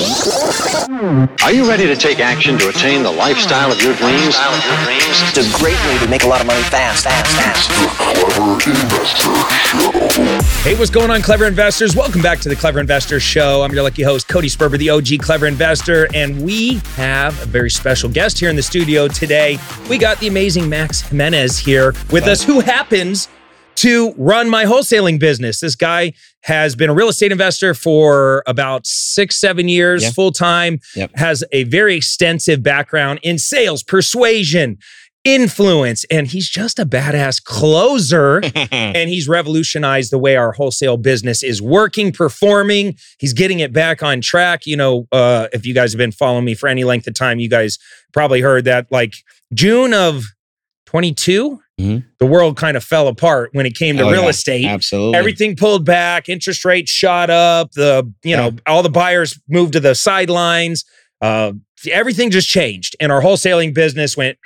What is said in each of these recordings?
Are you ready to take action to attain the lifestyle of your dreams? It's a great way to make a lot of money fast, fast, fast. Hey, what's going on, clever investors? Welcome back to the Clever Investor Show. I'm your lucky host, Cody Sperber, the OG Clever Investor, and we have a very special guest here in the studio today. We got the amazing Max Jimenez here with us, who happens to run my wholesaling business. This guy has been a real estate investor for about six, seven years, Yeah. full time, Yep. has a very extensive background in sales, persuasion, influence, and he's just a badass closer and he's revolutionized the way our wholesale business is working, performing. He's getting it back on track. You know, uh, if you guys have been following me for any length of time, you guys probably heard that like June of 22, Mhm. the world kind of fell apart when it came to Oh, real yeah. estate. Absolutely. Everything pulled back, interest rates shot up, the, you know, all the buyers moved to the sidelines. Uh, everything just changed. And our wholesaling business went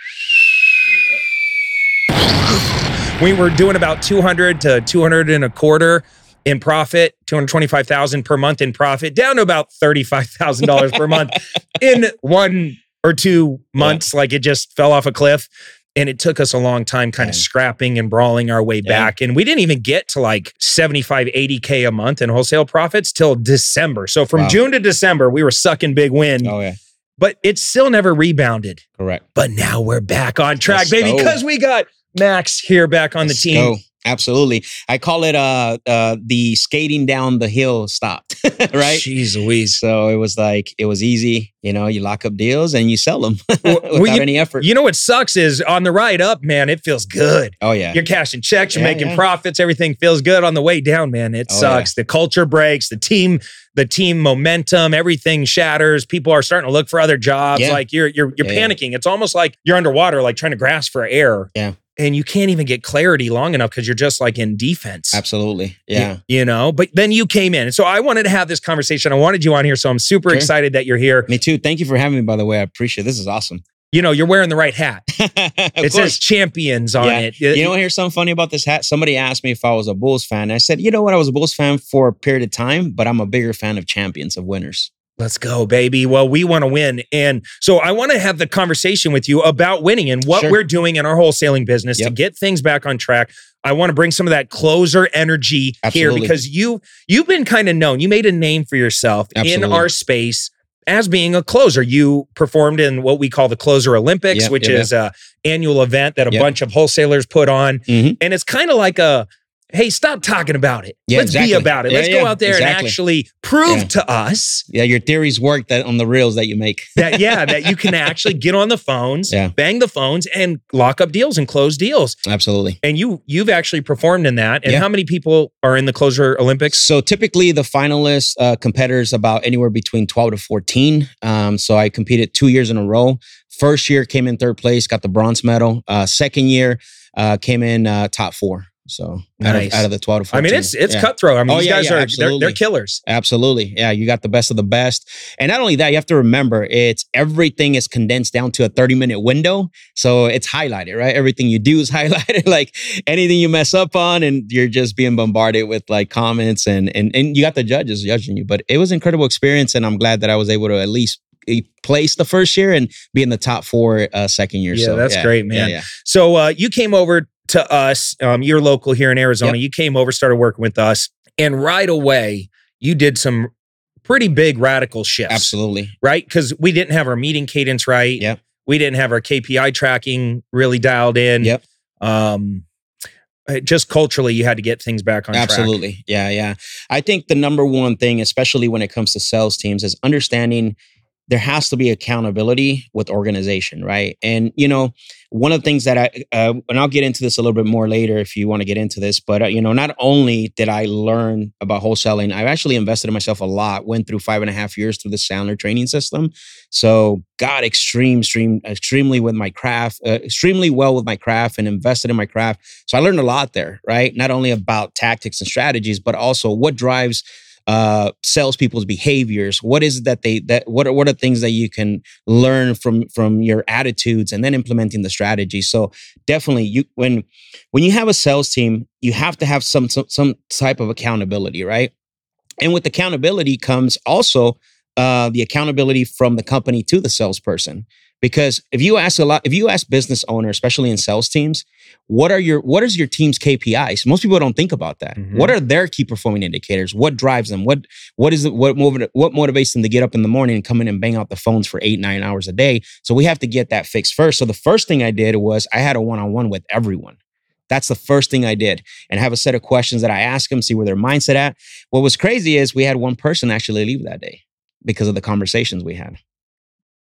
we were doing about 200 to 200 and a quarter in profit 225000 per month in profit down to about $35000 per month in one or two months like it just fell off a cliff and it took us a long time kind of scrapping and brawling our way Yeah. back and we didn't even get to like 75 80k a month in wholesale profits till december so from Wow. june to december we were sucking big wind Oh yeah. but it still never rebounded Correct. but now we're back on track, Let's baby, because we got Max here back on the Let's team. go. Absolutely. I call it uh uh the skating down the hill stopped. right. Jeez Louise. So it was like it was easy. You know, you lock up deals and you sell them Well, without well, you- any effort. You know what sucks is on the ride up, man, it feels good. oh yeah. You're cashing checks, you're Yeah, making yeah. profits, everything feels good on the way down, man. It Oh, sucks. The culture breaks, the team, the team momentum, everything shatters. People are starting to look for other jobs. Yeah. Like you're you're you're Yeah, yeah. panicking. It's almost like you're underwater, like trying to grasp for air. Yeah. And you can't even get clarity long enough because you're just like in defense. Absolutely. Yeah. You know, but then you came in. And so I wanted to have this conversation. I wanted you on here. So I'm super Sure. excited that you're here. Me too. Thank you for having me. By the way, I appreciate. it. This is awesome. You know, you're wearing the right hat. it course. says champions on Yeah. it. You know, here's something funny about this hat. Somebody asked me if I was a Bulls fan. I said, you know what? I was a Bulls fan for a period of time, but I'm a bigger fan of champions, of winners. Let's go, baby. Well, we want to win. And so I want to have the conversation with you about winning and what Sure. we're doing in our wholesaling business to get things back on track. I want to bring some of that closer energy Absolutely. here because you you've been kind of known. You made a name for yourself in our space as being a closer. You performed in what we call the Closer Olympics, Yep, which yep, is a annual event that a Yep. bunch of wholesalers put on. Mhm. And it's kind of like a hey, stop talking about it. Yeah, Let's be about it. Yeah, Let's go yeah, out there and actually prove to us Yeah, your theories work that on the reels that you make. that yeah that you can actually get on the phones bang the phones and lock up deals and close deals Absolutely. and you you've actually performed in that and how many people are in the closer olympics So typically the finalists uh, competitors about anywhere between 12 to 14. Um, so I competed two years in a row. First year came in third place, got the bronze medal. Uh, second year uh, came in uh, top four. So out, of, out of the 12 to 14. i mean it's it's Yeah. cutthroat i mean Oh, these yeah, guys yeah, are they're, they're killers Absolutely. Yeah, you got the best of the best. And not only that, you have to remember it's everything is condensed down to a 30 minute window. So it's highlighted, right? Everything you do is highlighted. like anything you mess up on, and you're just being bombarded with like comments and and and you got the judges judging you. But it was an incredible experience, and I'm glad that I was able to at least place the first year and be in the top four uh, second year. Yeah, so that's great, man. Yeah, yeah. so uh, you came over to us um, you're local here in arizona Yep. you came over started working with us and right away you did some pretty big radical shifts Absolutely. right? Because we didn't have our meeting cadence right. Yep. We didn't have our KPI tracking really dialed in. Yep. Um, just culturally, you had to get things back on track. Absolutely. Yeah, yeah. I think the number one thing, especially when it comes to sales teams, is understanding there has to be accountability with organization, right? And you know, one of the things that I uh, and I'll get into this a little bit more later if you want to get into this, but uh, you know, not only did I learn about wholesaling, i've actually invested in myself a lot. Went through five and a half years through the Sandler training system, so got extreme, extreme, extremely with my craft, uh, extremely well with my craft, and invested in my craft. So I learned a lot there, right? Not only about tactics and strategies, but also what drives uh salespeople's behaviors what is it that they that what are what are things that you can learn from from your attitudes and then implementing the strategy so definitely you when when you have a sales team you have to have some some, some type of accountability right and with accountability comes also uh, the accountability from the company to the salesperson. Because if you ask a lot, if you ask business owners, especially in sales teams, what are your what is your team's KPIs? Most people don't think about that. Mhm. What are their key performing indicators? What drives them? What what is it? What what motivates them to get up in the morning and come in and bang out the phones for eight nine hours a day? So we have to get that fixed first. So the first thing I did was I had a one on one with everyone. That's the first thing I did, and have a set of questions that I ask them, see where their mindset at. What was crazy is we had one person actually leave that day because of the conversations we had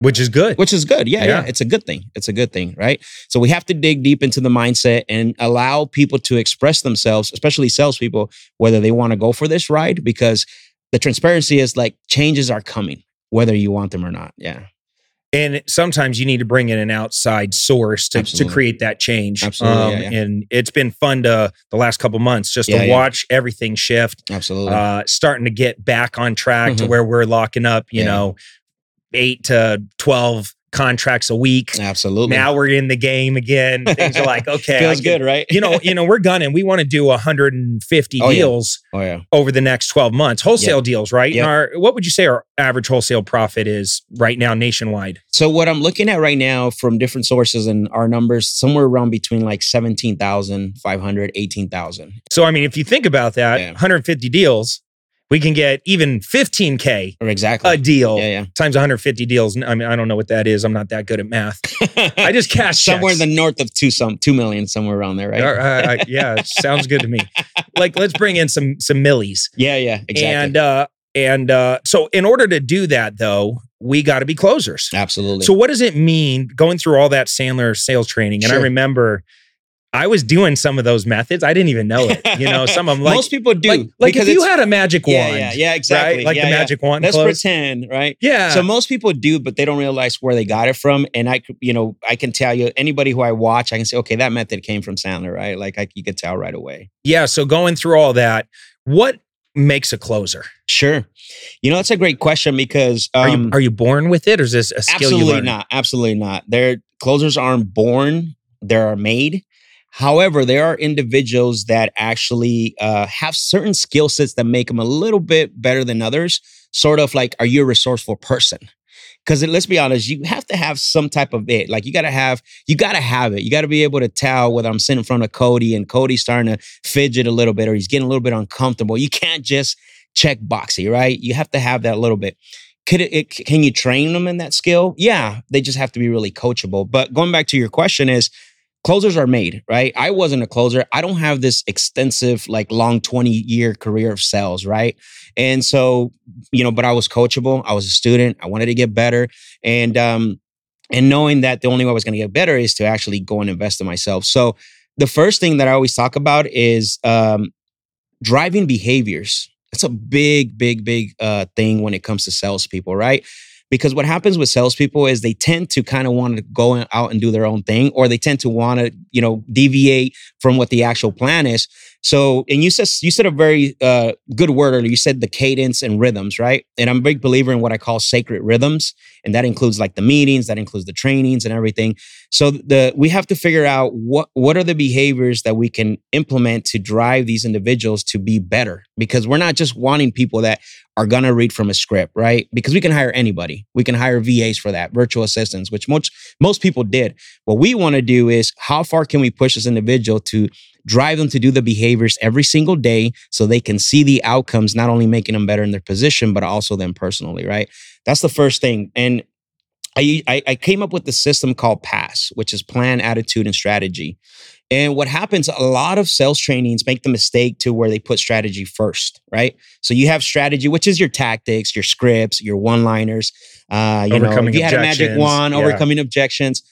which is good. which is good. Yeah, yeah, Yeah. It's a good thing. It's a good thing, right? So we have to dig deep into the mindset and allow people to express themselves, especially salespeople, whether they want to go for this ride, because the transparency is like changes are coming, whether you want them or not. Yeah. And sometimes you need to bring in an outside source to, to create that change. Um, Absolutely, yeah, yeah. And it's been fun to the last couple months just Yeah, to watch everything shift, Absolutely. uh, starting to get back on track to Mhm. where we're locking up, you know, eight to 12 contracts a week. Absolutely. Now we're in the game again. Things are like, okay, feels can- good, right? you know, you know, we're gunning. We want to do 150 Oh, yeah. deals oh yeah. over the next 12 months. Wholesale deals, right? Yep. Our what would you say our average wholesale profit is right now nationwide? So what I'm looking at right now from different sources and our numbers, somewhere around between like 17,500, 18,000. So I mean, if you think about that, Yeah. 150 deals, we can get even 15k Or exactly. a deal yeah, yeah. times 150 deals. I mean, I don't know what that is. I'm not that good at math. I just cash somewhere in the north of two some two million, somewhere around there, right? Uh, uh, yeah, sounds good to me. Like, let's bring in some some millies. Yeah, yeah, exactly. And uh, and uh, so, in order to do that, though, we got to be closers. Absolutely. So, what does it mean going through all that Sandler sales training? And I remember I was doing some of those methods. I didn't even know it. You know, some of them like most people do. like, like if you had a magic yeah, wand, yeah, yeah, exactly. right? Like yeah, the yeah. magic wand. Let's close. pretend, right? Yeah. So most people do, but they don't realize where they got it from. And I, you know, I can tell you anybody who I watch, I can say, okay, that method came from Sandler, right? Like I, you could tell right away. yeah. So going through all that, what makes a closer? Sure. You know, that's a great question because Are um, you are you born with it, or is this a skill you absolutely not. Absolutely not. Their closers aren't born; they are made. However, there are individuals that actually uh, have certain skill sets that make them a little bit better than others. Sort of like, are you a resourceful person? Because let's be honest, you have to have some type of it. Like you got to have, you got to have it. You got to be able to tell whether I'm sitting in front of Cody and Cody's starting to fidget a little bit or he's getting a little bit uncomfortable. You can't just check boxy, right? You have to have that little bit. Could it, it can you train them in that skill? Yeah, they just have to be really coachable. But going back to your question is closers are made, right? I wasn't a closer. I don't have this extensive, like long 20 year career of sales, right? And so, you know, but I was coachable. I was a student. I wanted to get better. And um, and knowing that the only way I was going to get better is to actually go and invest in myself. So the first thing that I always talk about is um, driving behaviors. That's a big, big, big uh, thing when it comes to salespeople, right? Because what happens with salespeople is they tend to kind of want to go out and do their own thing, or they tend to want to, you know, deviate from what the actual plan is. So, and you said you said a very uh, good word earlier. You said the cadence and rhythms, right? And I'm a big believer in what I call sacred rhythms, and that includes like the meetings, that includes the trainings and everything. So the we have to figure out what what are the behaviors that we can implement to drive these individuals to be better, because we're not just wanting people that are gonna read from a script, right? Because we can hire anybody. We can hire VAs for that, virtual assistants, which most most people did. What we want to do is how far can we push this individual to drive them to do the behaviors every single day so they can see the outcomes, not only making them better in their position, but also them personally, right? That's the first thing. And I, I, came up with the system called PASS, which is plan, attitude, and strategy. And what happens, a lot of sales trainings make the mistake to where they put strategy first, right? So you have strategy, which is your tactics, your scripts, your one-liners. Uh, you know, Overcoming if you had a magic wand, yeah. overcoming objections.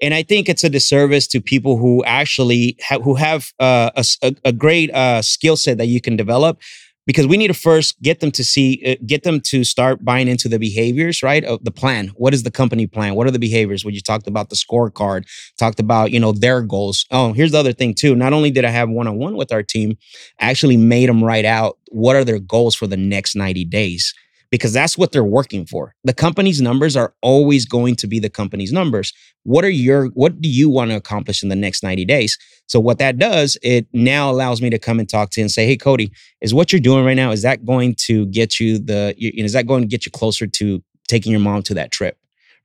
And I think it's a disservice to people who actually ha- who have uh, a, a great uh, skill set that you can develop, because we need to first get them to see, uh, get them to start buying into the behaviors, right? Of the plan. What is the company plan? What are the behaviors? When you talked about the scorecard, talked about you know their goals. Oh, here's the other thing too. Not only did I have one on one with our team, I actually made them write out what are their goals for the next ninety days because that's what they're working for. The company's numbers are always going to be the company's numbers. What are your what do you want to accomplish in the next 90 days? So what that does, it now allows me to come and talk to you and say, "Hey Cody, is what you're doing right now is that going to get you the is that going to get you closer to taking your mom to that trip?"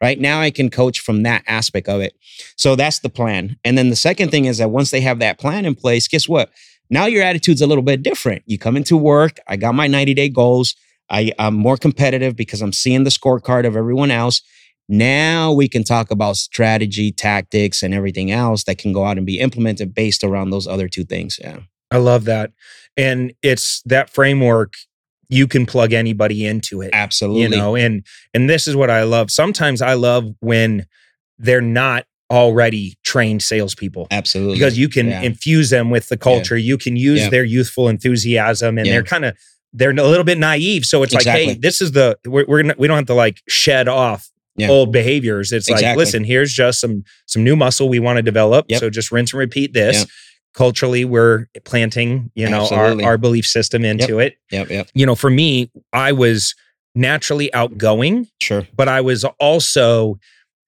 Right now, I can coach from that aspect of it. So that's the plan. And then the second thing is that once they have that plan in place, guess what? Now your attitude's a little bit different. You come into work, I got my 90 day goals. I, I'm more competitive because I'm seeing the scorecard of everyone else. Now we can talk about strategy, tactics, and everything else that can go out and be implemented based around those other two things. Yeah. I love that. And it's that framework you can plug anybody into it. Absolutely. You know, and and this is what I love. Sometimes I love when they're not already trained salespeople. Absolutely. Because you can Yeah. infuse them with the culture. You can use Yeah. their youthful enthusiasm and Yeah. they're kind of they're a little bit naive. So it's like, hey, this is the we're, we're gonna we don't have to like shed off Yeah. old behaviors. It's like, listen, here's just some some new muscle we want to develop. Yep. So just rinse and repeat this. Yep. Culturally, we're planting, you know, our, Absolutely. our belief system into it. Yep. Yep. You know, for me, I was naturally outgoing, Sure. but I was also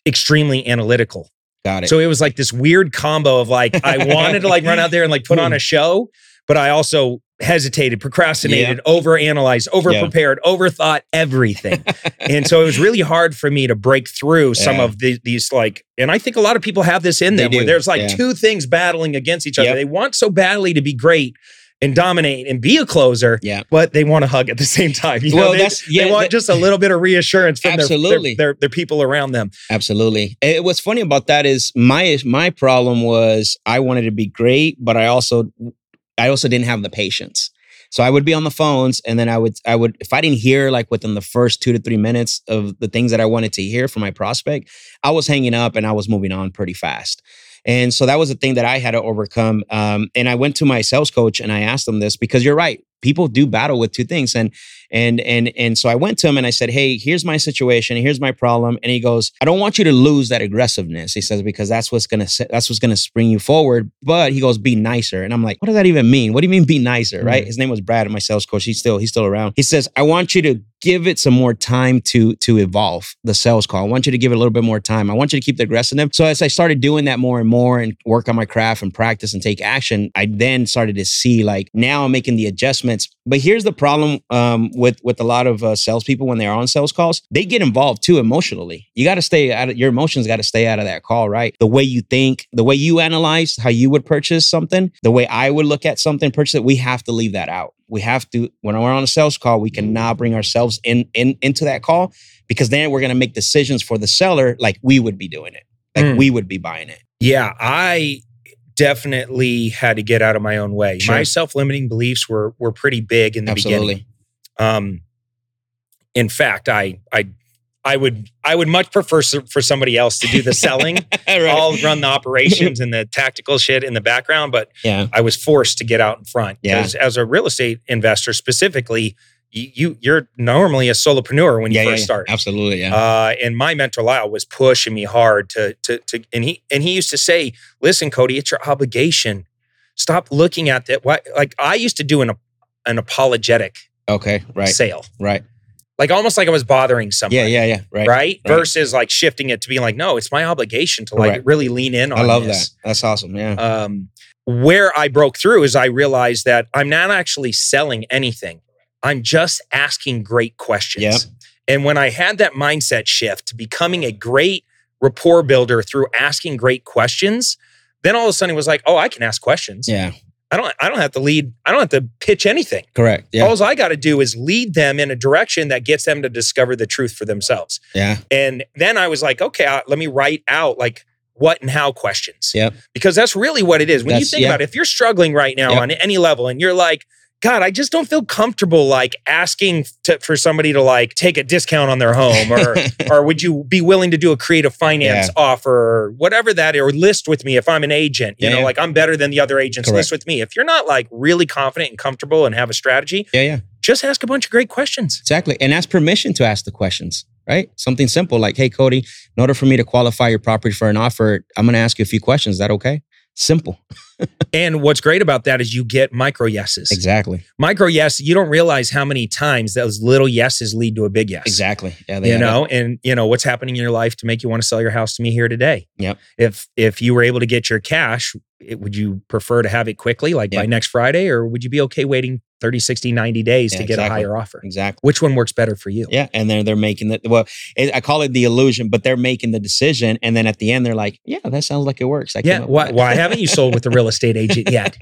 extremely analytical. Got it. So it was like this weird combo of like I wanted to like run out there and like put on a hmm. show, but I also hesitated, procrastinated, overanalyzed, overprepared, overthought everything. and so it was really hard for me to break through some Yeah. of the, these like and I think a lot of people have this in them where there's like yeah. two things battling against each other. Yep. They want so badly to be great and dominate and be a closer, Yeah. but they want to hug at the same time. You know, Well, they, that's- they want that- just a little bit of reassurance from their- their, Absolutely. their, their people around them. Absolutely. Eh, what's funny about that is my my problem was I wanted to be great, but I also I also didn't have the patience. So I would be on the phones and then I would I would if I didn't hear like within the first 2 to 3 minutes of the things that I wanted to hear from my prospect, I was hanging up and I was moving on pretty fast. And so that was a thing that I had to overcome. Um, and I went to my sales coach and I asked him this because you're right. People do battle with two things. And and and and so I went to him and I said, "Hey, here's my situation. Here's my problem." And he goes, "I don't want you to lose that aggressiveness." He says because that's what's gonna that's what's gonna spring you forward. But he goes, "Be nicer." And I'm like, "What does that even mean? What do you mean be nicer?" Right? Mm. His name was Brad, my sales coach. He's still he's still around. He says, "I want you to give it some more time to to evolve the sales call. I want you to give it a little bit more time. I want you to keep the aggressiveness." So as I started doing that more and more and work on my craft and practice and take action, I then started to see like now I'm making the adjustments. But here's the problem um, with with a lot of uh, salespeople when they're on sales calls, they get involved too emotionally. You got to stay out of your emotions. Got to stay out of that call, right? The way you think, the way you analyze how you would purchase something, the way I would look at something, purchase it. We have to leave that out. We have to when we're on a sales call, we cannot bring ourselves in in into that call because then we're going to make decisions for the seller like we would be doing it, like Mm. we would be buying it. Yeah, I definitely had to get out of my own way. Sure. My self-limiting beliefs were were pretty big in the Absolutely. beginning. Um, in fact, I I I would I would much prefer for somebody else to do the selling. Right. I'll run the operations and the tactical shit in the background, but yeah. I was forced to get out in front. Yeah. Because as a real estate investor specifically, you you're normally a solopreneur when you Yeah, first yeah, yeah. start. Absolutely. Yeah. Uh, and my mentor Lyle was pushing me hard to to to and he and he used to say, "Listen, Cody, it's your obligation. Stop looking at that. What like I used to do an an apologetic okay. Right. sale, Right. like almost like I was bothering somebody. Yeah. Yeah. Yeah. Right. Right? Right. Versus like shifting it to being like, no, it's my obligation to like Correct. really lean in on I love this. that. That's awesome. Yeah. Um, where I broke through is I realized that I'm not actually selling anything. I'm just asking great questions. Yep. And when I had that mindset shift to becoming a great rapport builder through asking great questions, then all of a sudden it was like, oh, I can ask questions. yeah. I don't I don't have to lead, I don't have to pitch anything. Correct. Yeah. All I got to do is lead them in a direction that gets them to discover the truth for themselves. yeah. And then I was like, okay, uh, let me write out like what and how questions. Yeah. Because that's really what it is. When That's- you think about it, if you're struggling right now Yep. on any level and you're like, God, I just don't feel comfortable like asking to, for somebody to like take a discount on their home or or would you be willing to do a creative finance offer or whatever that or list with me if I'm an agent? You Yeah, know, yeah. like I'm better than the other agents. Correct. List with me. If you're not like really confident and comfortable and have a strategy, yeah. Yeah. just ask a bunch of great questions. Exactly. And ask permission to ask the questions, right? Something simple like, hey, Cody, in order for me to qualify your property for an offer, I'm going to ask you a few questions. Is that okay? Simple. And what's great about that is you get micro yeses. Exactly. Micro yes, you don't realize how many times those little yeses lead to a big yes. Exactly. Yeah. they You know, up. and you know what's happening in your life to make you want to sell your house to me here today. Yep. If if you were able to get your cash, it, would you prefer to have it quickly, like by next Friday, or would you be okay waiting 30, 60, 90 days Yeah, to get a higher offer? Exactly. Which one works better for you? Yeah, and then they're making the well. It, I call it the illusion, but they're making the decision, and then at the end they're like, "Yeah, that sounds like it works." I Yeah. Why, why haven't you sold with the real estate agent yet?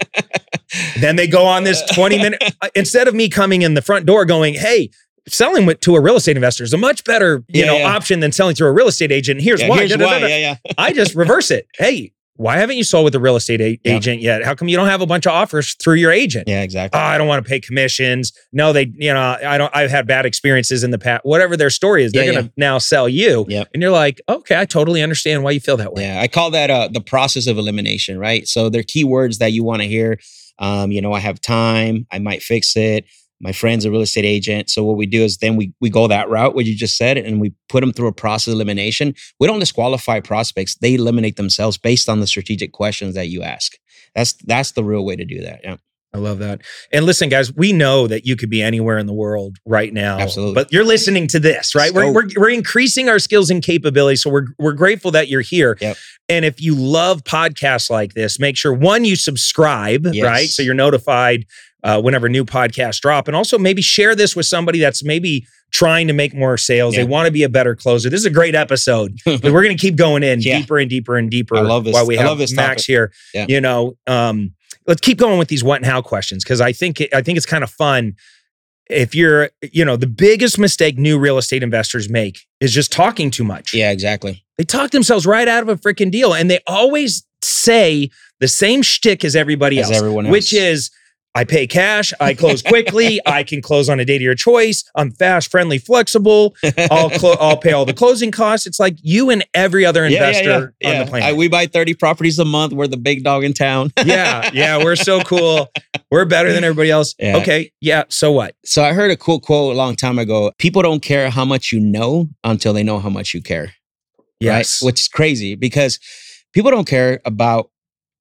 then they go on this 20 minute, uh, instead of me coming in the front door going, hey, selling with, to a real estate investor is a much better you Yeah, know yeah. option than selling through a real estate agent. Here's Yeah, why. here's why. Yeah, yeah. I just reverse it. Hey, why haven't you sold with a real estate a- Yeah. agent yet? How come you don't have a bunch of offers through your agent? Yeah, exactly. Oh, I don't want to pay commissions. No, they, you know, I don't, I've had bad experiences in the past. Whatever their story is, they're Yeah, going to now sell you. Yep. And you're like, okay, I totally understand why you feel that way. Yeah, I call that uh, the process of elimination, right? So they're keywords that you want to hear. Um, you know, I have time. I might fix it. My friend's a real estate agent. So what we do is then we we go that route, what you just said, and we put them through a process of elimination. We don't disqualify prospects; they eliminate themselves based on the strategic questions that you ask. That's that's the real way to do that. Yeah, I love that. And listen, guys, we know that you could be anywhere in the world right now. Absolutely. But you're listening to this, right? We're, we're, we're increasing our skills and capabilities. So we're, we're grateful that you're here. Yep. And if you love podcasts like this, make sure one, you subscribe, Yes. right? So you're notified uh, whenever new podcasts drop. And also maybe share this with somebody that's maybe trying to make more sales. Yeah. They want to be a better closer. This is a great episode. But we're going to keep going in Yeah. deeper and deeper and deeper I love this- while we I have love this Max topic. here. Yeah. You know, um, let's keep going with these what and how questions because I think it, I think it's kind of fun. If you're, you know, the biggest mistake new real estate investors make is just talking too much. yeah, exactly. They talk themselves right out of a freaking deal, and they always say the same shtick as everybody As else, everyone which is. I pay cash. I close quickly. I can close on a date of your choice. I'm fast, friendly, flexible. I'll clo- I'll pay all the closing costs. It's like you and every other investor on the planet. I, we buy 30 properties a month. We're the big dog in town. yeah, yeah, we're so cool. We're better than everybody else. Yeah. Okay, yeah. So what? So I heard a cool quote a long time ago. People don't care how much you know until they know how much you care. Yes, Right? Which is crazy because people don't care about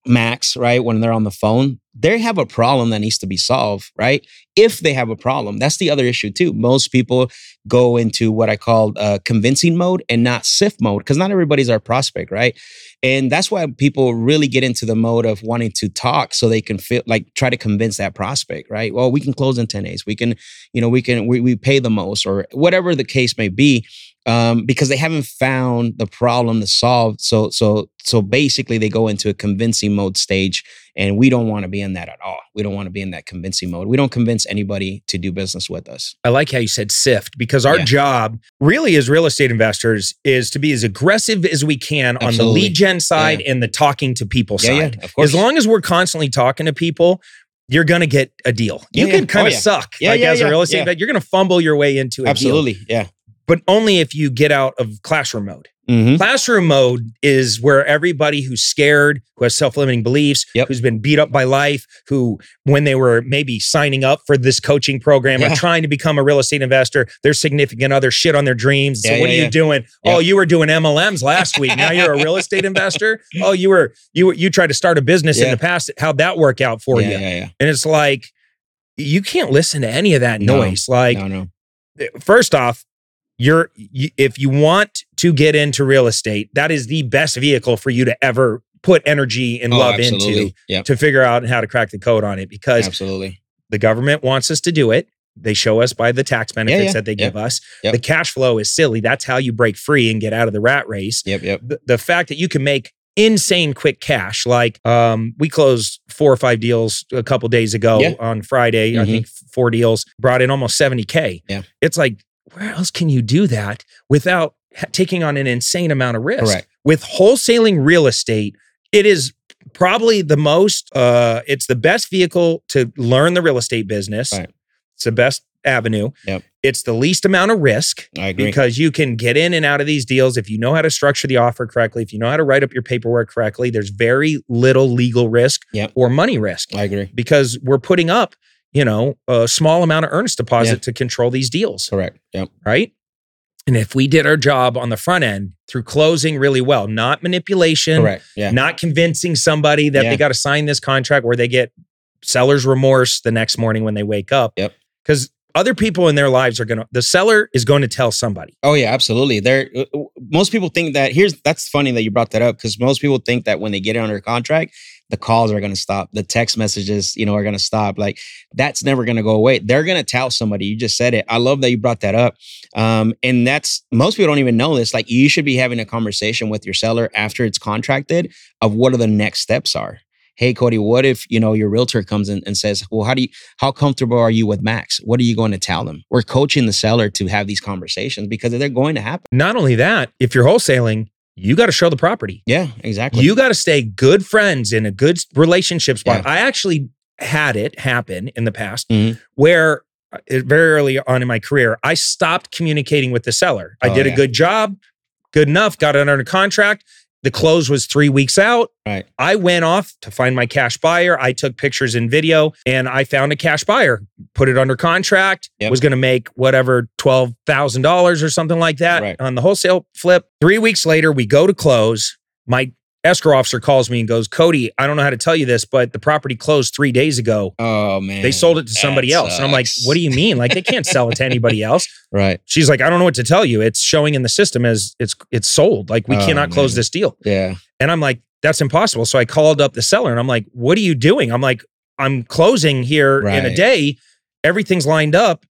Max, right? When they're on the phone, they have a problem that needs to be solved, right? If they have a problem, that's the other issue too. Most people go into what I call uh, convincing mode and not sift mode because not everybody's our prospect, right? And that's why people really get into the mode of wanting to talk so they can feel like try to convince that prospect, right? Well, we can close in 10 days. We can, you know, we can, we, we pay the most or whatever the case may be um, because they haven't found the problem to solve. So, so, so basically, they go into a convincing mode stage, and we don't want to be in that at all. We don't want to be in that convincing mode. We don't convince anybody to do business with us. I like how you said sift because our Yeah. job really as real estate investors is to be as aggressive as we can on the lead gen side and the talking to people Yeah, side. yeah, of course. As long as we're constantly talking to people, you're going to get a deal. You Yeah, can yeah. kind Oh, of yeah. suck Yeah, like yeah, as a real estate yeah. investor. You're going to fumble your way into deal, Absolutely, yeah. But only if you get out of classroom mode. Mhm. Classroom mode is where everybody who's scared, who has self limiting beliefs, Yep. who's been beat up by life, who, when they were maybe signing up for this coaching program or trying to become a real estate investor, their significant other shit on their dreams. So, Yeah, what yeah, are you doing? Yeah. Oh, you were doing MLMs last week. Now you're a real estate investor. Oh, you were, you you tried to start a business in the past. How'd that work out for yeah, you? yeah, yeah. And it's like, you can't listen to any of that No. noise. Like, no, no. first off, you're if you want to get into real estate, that is the best vehicle for you to ever put energy and Oh, love absolutely. into Yeah, to figure out how to crack the code on it because absolutely. the government wants us to do it. They show us by the tax benefits yeah. that they Yep. give us. Yep. The cash flow is silly. That's how you break free and get out of the rat race. Yep, yep. The, the fact that you can make insane quick cash, like um, we closed four or five deals a couple days ago Yeah. on Friday. I Mhm. think four deals brought in almost 70K. Yeah. It's like, where else can you do that without ha- taking on an insane amount of risk? Correct. With wholesaling real estate, it is probably the most, uh, it's the best vehicle to learn the real estate business. Right. It's the best avenue. Yep. It's the least amount of risk I agree. because you can get in and out of these deals if you know how to structure the offer correctly, if you know how to write up your paperwork correctly. There's very little legal risk Yep. or money risk I agree. because we're putting up, you know, a small amount of earnest deposit Yeah. to control these deals, Correct. Yep. right? And if we did our job on the front end through closing really well, not manipulation, Correct. Yeah. not convincing somebody that Yeah. they got to sign this contract where they get seller's remorse the next morning when they wake up. Yep. Because other people in their lives are going to, the seller is going to tell somebody. Oh yeah, absolutely. There, uh, most people think that. Here's that's funny that you brought that up because most people think that when they get it under contract, the calls are going to stop, the text messages, you know, are going to stop. Like that's never going to go away. They're going to tell somebody. You just said it. I love that you brought that up. Um, and that's most people don't even know this. Like you should be having a conversation with your seller after it's contracted of what are the next steps are. Hey Cody, what if you know your realtor comes in and says, "Well, how do you how comfortable are you with Max? What are you going to tell them?" We're coaching the seller to have these conversations because they're going to happen. Not only that, if you're wholesaling, you got to show the property. Yeah, exactly. You got to stay good friends in a good relationship spot. Yeah. I actually had it happen in the past Mhm. where uh, very early on in my career, I stopped communicating with the seller. I Oh, did a yeah. good job, good enough, got it under contract. The close was three weeks out. Right. I went off to find my cash buyer. I took pictures and video and I found a cash buyer, put it under contract, Yep. was going to make whatever, $12,000 or something like that Right. on the wholesale flip. Three weeks later, we go to close. My escrow officer calls me and goes, Cody, I don't know how to tell you this, but the property closed three days ago. Oh man, They sold it to somebody else. And I'm like, what do you mean? Like they can't sell it to anybody else. Right. She's like, I don't know what to tell you. It's showing in the system as it's it's sold. Like we Oh, cannot close this deal. Yeah. And I'm like, that's impossible. So I called up the seller and I'm like, what are you doing? I'm like, I'm closing here in a day. Everything's lined up.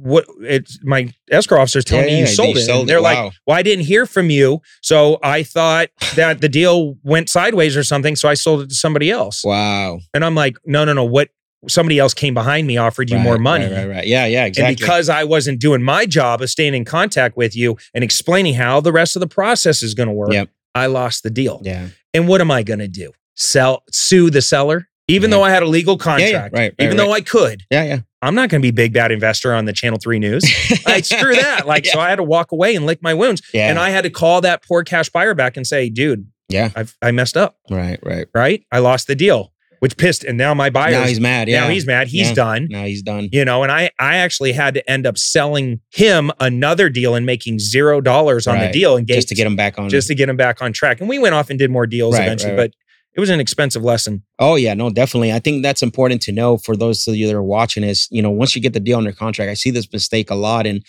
What it's my escrow officer's telling Yeah, me you yeah, sold you it. sold and it. they're like, well, I didn't hear from you. So I thought that the deal went sideways or something. So I sold it to somebody else. Wow. And I'm like, no, no, no. What somebody else came behind me, offered you Right, more money. Right, right, right. Yeah, yeah, exactly. And because I wasn't doing my job of staying in contact with you and explaining how the rest of the process is going to work, Yep. I lost the deal. yeah. And what am I going to do? Sell, sue the seller? Even Yeah. though I had a legal contract, yeah, right, right, even though I could, Yeah, yeah. I'm not going to be big bad investor on the Channel 3 news. like, screw that. Like, so I had to walk away and lick my wounds. Yeah. And I had to call that poor cash buyer back and say, dude, Yeah. I've, I messed up, Right, right. right? I lost the deal, which pissed. And now my buyer, Now he's mad. Yeah. now he's mad. He's Yeah. done Now he's done. you know and i i actually had to end up selling him another deal and making zero dollars on the deal and Just to get him back on. just to get him back on track and we went off and did more deals Right, eventually right, right. but it was an expensive lesson Oh yeah, no, definitely. I think that's important to know for those of you that are watching. Is you know once you get the deal under contract, I see this mistake a lot and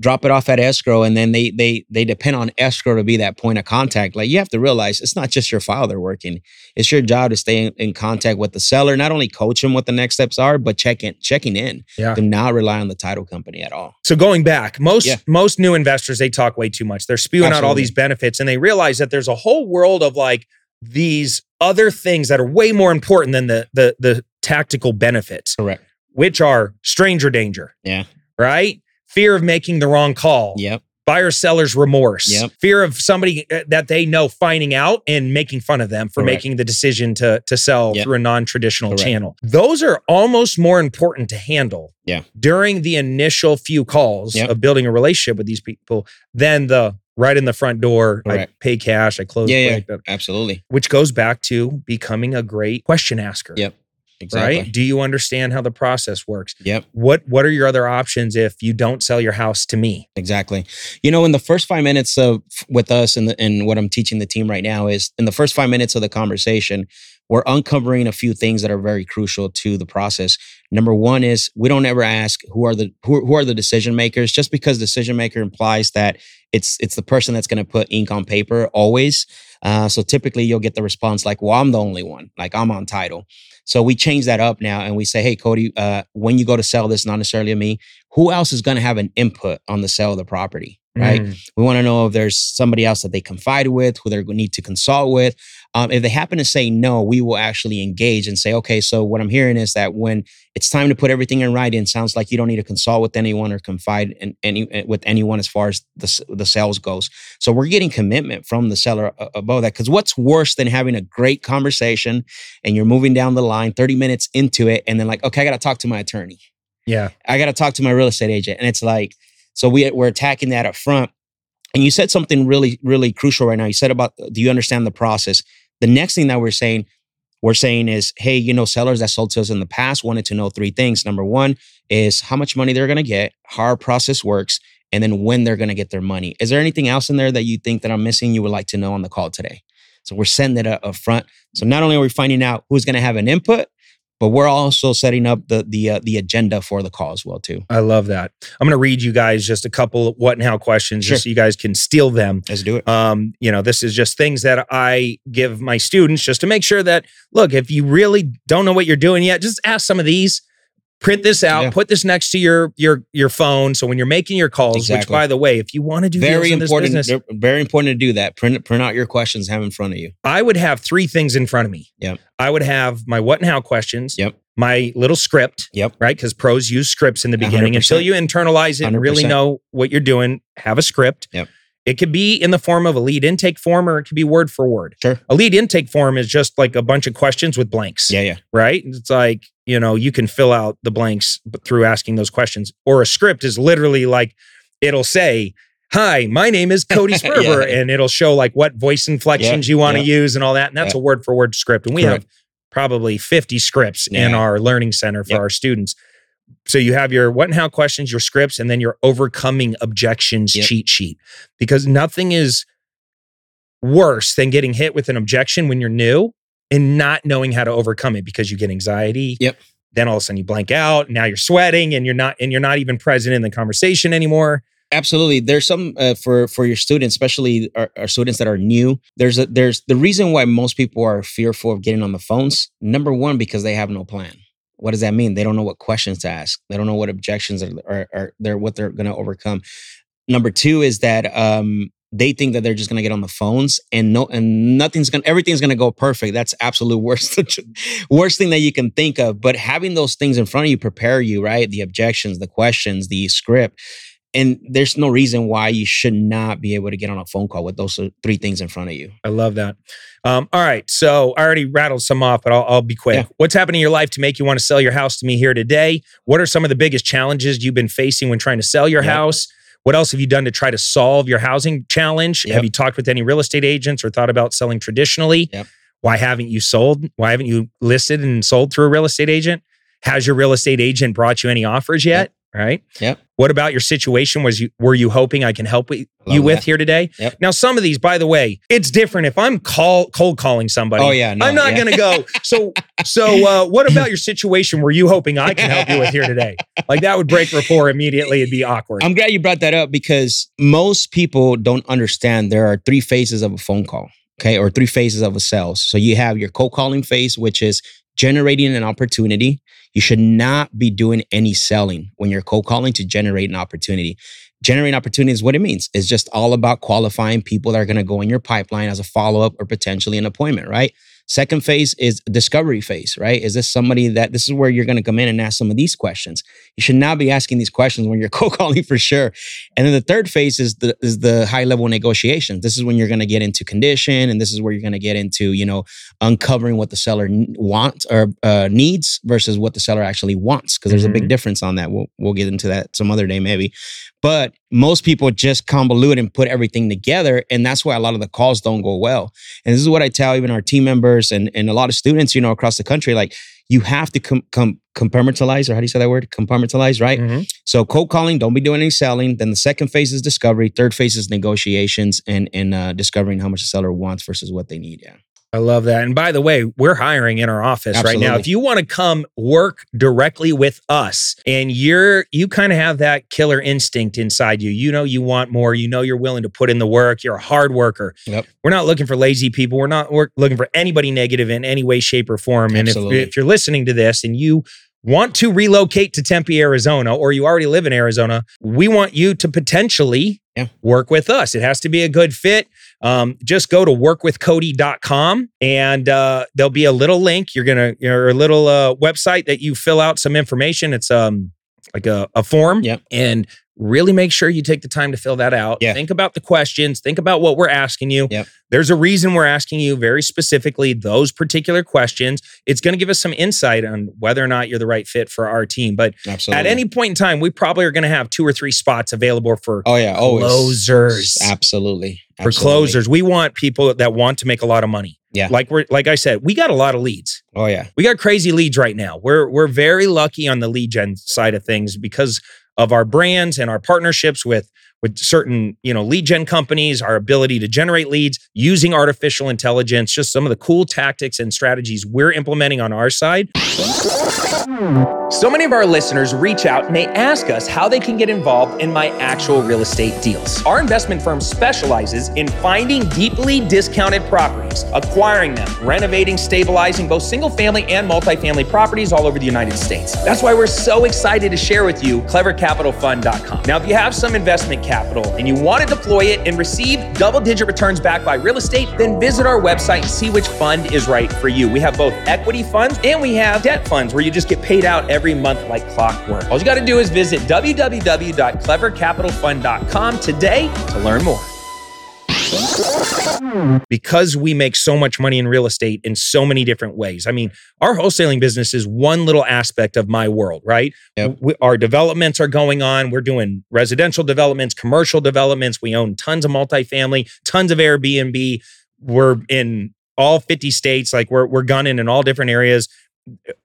drop it off at escrow, and then they they they depend on escrow to be that point of contact. Like you have to realize it's not just your file they're working; it's your job to stay in, in contact with the seller. Not only coach them what the next steps are, but check in, checking in. Yeah. Do not rely on the title company at all. so going back most Yeah. most new investors they talk way too much they're spewing out all these benefits and they realize that there's a whole world of like these other things that are way more important than the the the tactical benefits Correct. which are stranger danger Yeah. right fear of making the wrong call Yep. Buyer seller's remorse, Yep. fear of somebody uh, that they know finding out and making fun of them for Correct. making the decision to to sell Yep. through a non-traditional Correct. channel. Those are almost more important to handle Yeah. during the initial few calls Yep. of building a relationship with these people than the right in the front door, Correct. I pay cash, I close Yeah, yeah. Absolutely. which goes back to becoming a great question asker. Yep. Exactly. Right? Do you understand how the process works? Yep. What what are your other options if you don't sell your house to me? Exactly. You know, in the first five minutes of with us and and what I'm teaching the team right now is in the first five minutes of the conversation, we're uncovering a few things that are very crucial to the process. Number one is we don't ever ask who are the who, who are the decision makers. Just because decision maker implies that it's it's the person that's going to put ink on paper always. Uh, so typically you'll get the response like, "Well, I'm the only one. Like I'm on title." So we change that up now and we say, "Hey, Cody, uh, when you go to sell this, not necessarily me, who else is going to have an input on the sale of the property?" Right. Mm. We want to know if there's somebody else that they confide with, who they're going to need to consult with. Um, if they happen to say no, we will actually engage and say, okay, so what I'm hearing is that when it's time to put everything in writing, sounds like you don't need to consult with anyone or confide in any eh, with anyone as far as the the sales goes. So we're getting commitment from the seller above that. Because what's worse than having a great conversation and you're moving down the line, 30 minutes into it, and then like, okay, I got to talk to my attorney. Yeah. I got to talk to my real estate agent. And it's like, so we, we're attacking that up front. And you said something really, really crucial right now. You said about, do you understand the process? The next thing that we're saying, we're saying is, hey, you know, sellers that sold to us in the past wanted to know three things. Number one is how much money they're going to get, how our process works, and then when they're going to get their money. Is there anything else in there that you think that I'm missing you would like to know on the call today? So we're setting it up front. So not only are we finding out who's going to have an input, but we're also setting up the the uh, the agenda for the call as well too. I love that. I'm going to read you guys just a couple of what and how questions Sure. just so you guys can steal them. Let's do it. Um, you know, this is just things that I give my students just to make sure that look, if you really don't know what you're doing yet, just ask some of these. Print this out, Yeah. put this next to your your your phone. So when you're making your calls, which by the way, if you want to do Very deals in this important. business, Very important to do that. Print print out your questions, have in front of you. I would have three things in front of me. Yep. I would have my what and how questions. Yep. My little script. Yep. Right. Because pros use scripts in the beginning. 100%. Until you internalize it and really know what you're doing, have a script. Yep. It could be in the form of a lead intake form or it could be word for word. Sure. A lead intake form is just like a bunch of questions with blanks. Yeah, yeah. Right. It's like, you know, you can fill out the blanks through asking those questions. Or a script is literally like, it'll say, Hi, my name is Cody Sperber. Yeah. And it'll show like what voice inflections you want to yeah. use and all that. And that's Yeah. a word for word script. And we Correct. have probably 50 scripts in our learning center for our students. So you have your what and how questions, your scripts, and then your overcoming objections cheat sheet. Because nothing is worse than getting hit with an objection when you're new and not knowing how to overcome it because you get anxiety. Yep. Then all of a sudden you blank out. Now you're sweating and you're not and you're not even present in the conversation anymore. Absolutely. There's some uh, for for your students, especially our, our students that are new. There's a there's the reason why most people are fearful of getting on the phones. Number one, because they have no plan. What does that mean? They don't know what questions to ask. They don't know what objections are are, are they're what they're going to overcome. Number two is that um, they think that they're just to get on the phones and no and nothing's to everything's to go perfect. That's absolute worst worst thing that you can think of. But having those things in front of you prepare you, right? The objections, the questions, the script and there's no reason why you should not be able to get on a phone call with those three things in front of you. I love that. Um, all right. So I already rattled some off, but I'll, I'll be quick. Yeah. What's happening in your life to make you want to sell your house to me here today? What are some of the biggest challenges you've been facing when trying to sell your Yep. house? What else have you done to try to solve your housing challenge? Yep. Have you talked with any real estate agents or thought about selling traditionally? Yep. Why haven't you sold? Why haven't you listed and sold through a real estate agent? Has your real estate agent brought you any offers yet? Right. Yep. What about your situation? Was you were you hoping I can help Love you with that. here today? Yep. Now, some of these, by the way, it's different. If I'm call cold calling somebody, Oh, yeah, no, I'm not yeah. going to go. So, so uh, what about your situation? Were you hoping I can help you with here today? Like that would break rapport immediately. It'd be awkward. I'm glad you brought that up because most people don't understand there are three phases of a phone call, okay, or three phases of a sales. So you have your cold calling phase, which is generating an opportunity. You should not be doing any selling when you're cold calling to generate an opportunity. Generating opportunity is what it means. It's just all about qualifying people that are going to go in your pipeline as a follow up or potentially an appointment, right? Second phase is discovery phase, right? Is this somebody that this is where you're going to come in and ask some of these questions? You should not be asking these questions when you're cold calling for sure. And then the third phase is the is the high level negotiations. This is when you're going to get into condition, and this is where you're going to get into you know uncovering what the seller wants or uh, needs versus what the seller actually wants. Because there's a big Mhm. difference on that. We'll we'll get into that some other day maybe. But most people just convolute and put everything together, and that's why a lot of the calls don't go well. And this is what I tell even our team members and, and a lot of students, you know, across the country. Like you have to com- com- compartmentalize, or how do you say that word? Compartmentalize, right? Mhm. So cold calling, don't be doing any selling. Then the second phase is discovery. Third phase is negotiations and and uh, discovering how much the seller wants versus what they need. Yeah. I love that. And by the way, we're hiring in our office right now. If you want to come work directly with us and you're you kind of have that killer instinct inside you. You know you want more, you know you're willing to put in the work, you're a hard worker. Yep. We're not looking for lazy people. We're not we're looking for anybody negative in any way shape or form. And if, Absolutely. if you're listening to this and you want to relocate to Tempe, Arizona, or you already live in Arizona, we want you to potentially Yeah. work with us. It has to be a good fit. Um, just go to workwithcody.com and uh, there'll be a little link. You're gonna or a little uh, website that you fill out some information. It's um like a, a form. Yep. And really make sure you take the time to fill that out. Yeah. Think about the questions. Think about what we're asking you. Yep. There's a reason we're asking you very specifically those particular questions. It's going to give us some insight on whether or not you're the right fit for our team. But Absolutely. at any point in time, we probably are going to have two or three spots available for oh yeah, always closers. Absolutely. for closers. We want people that want to make a lot of money. Yeah. Like we're like I said, we got a lot of leads. Oh yeah. We got crazy leads right now. We're we're very lucky on the lead gen side of things because of our brands and our partnerships with with certain, you know, lead gen companies, our ability to generate leads using artificial intelligence, just some of the cool tactics and strategies we're implementing on our side. So many of our listeners reach out and they ask us how they can get involved in my actual real estate deals. Our investment firm specializes in finding deeply discounted properties, acquiring them, renovating, stabilizing both single family and multifamily properties all over the United States. That's why we're so excited to share with you clevercapitalfund.com. Now, if you have some investment capital and you want to deploy it and receive double digit returns backed by real estate, then visit our website and see which fund is right for you. We have both equity funds and we have debt funds where you just get paid out every month like clockwork. All you got to do is visit www.clevercapitalfund.com today to learn more. Because we make so much money in real estate in so many different ways. I mean, our wholesaling business is one little aspect of my world, right? Yep. We, our developments are going on. We're doing residential developments, commercial developments. We own tons of multifamily, tons of Airbnb. We're in all 50 states. Like we're we're gunning in all different areas.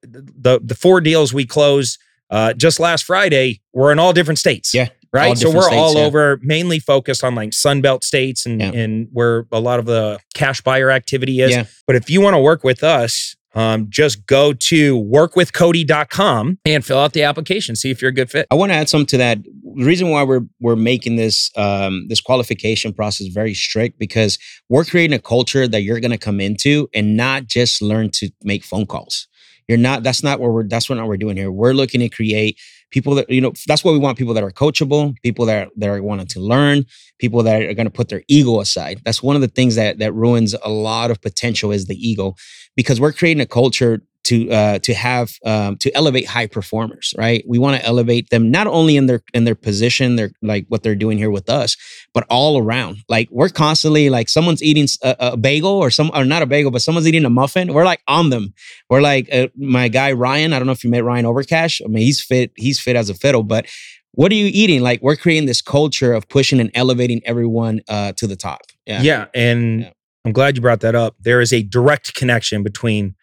The the four deals we closed uh, just last Friday were in all different states. Yeah, Right. all So we're states, all yeah. over, mainly focused on like Sunbelt states and, Yeah. and where a lot of the cash buyer activity is. Yeah. But if you want to work with us, um, just go to workwithcody.com and fill out the application. See if you're a good fit. I want to add something to that. The reason why we're we're making this um, this qualification process very strict because we're creating a culture that you're going to come into and not just learn to make phone calls. You're not. That's not what we're. That's what we're doing here. We're looking to create people that you know. That's what we want. People that are coachable. People that are, that are wanting to learn. People that are going to put their ego aside. That's one of the things that that ruins a lot of potential is the ego, because we're creating a culture to uh, to have um, to elevate high performers, right? We want to elevate them not only in their in their position, their like what they're doing here with us, but all around. Like we're constantly like someone's eating a bagel or some or not a bagel, but someone's eating a muffin. We're like on them. We're like uh, my guy Ryan. I don't know if you met Ryan Overcash. I mean, he's fit. He's fit as a fiddle, but. What are you eating? Like we're creating this culture of pushing and elevating everyone uh, to the top. Yeah. Yeah. and Yeah. I'm glad you brought that up. There is a direct connection between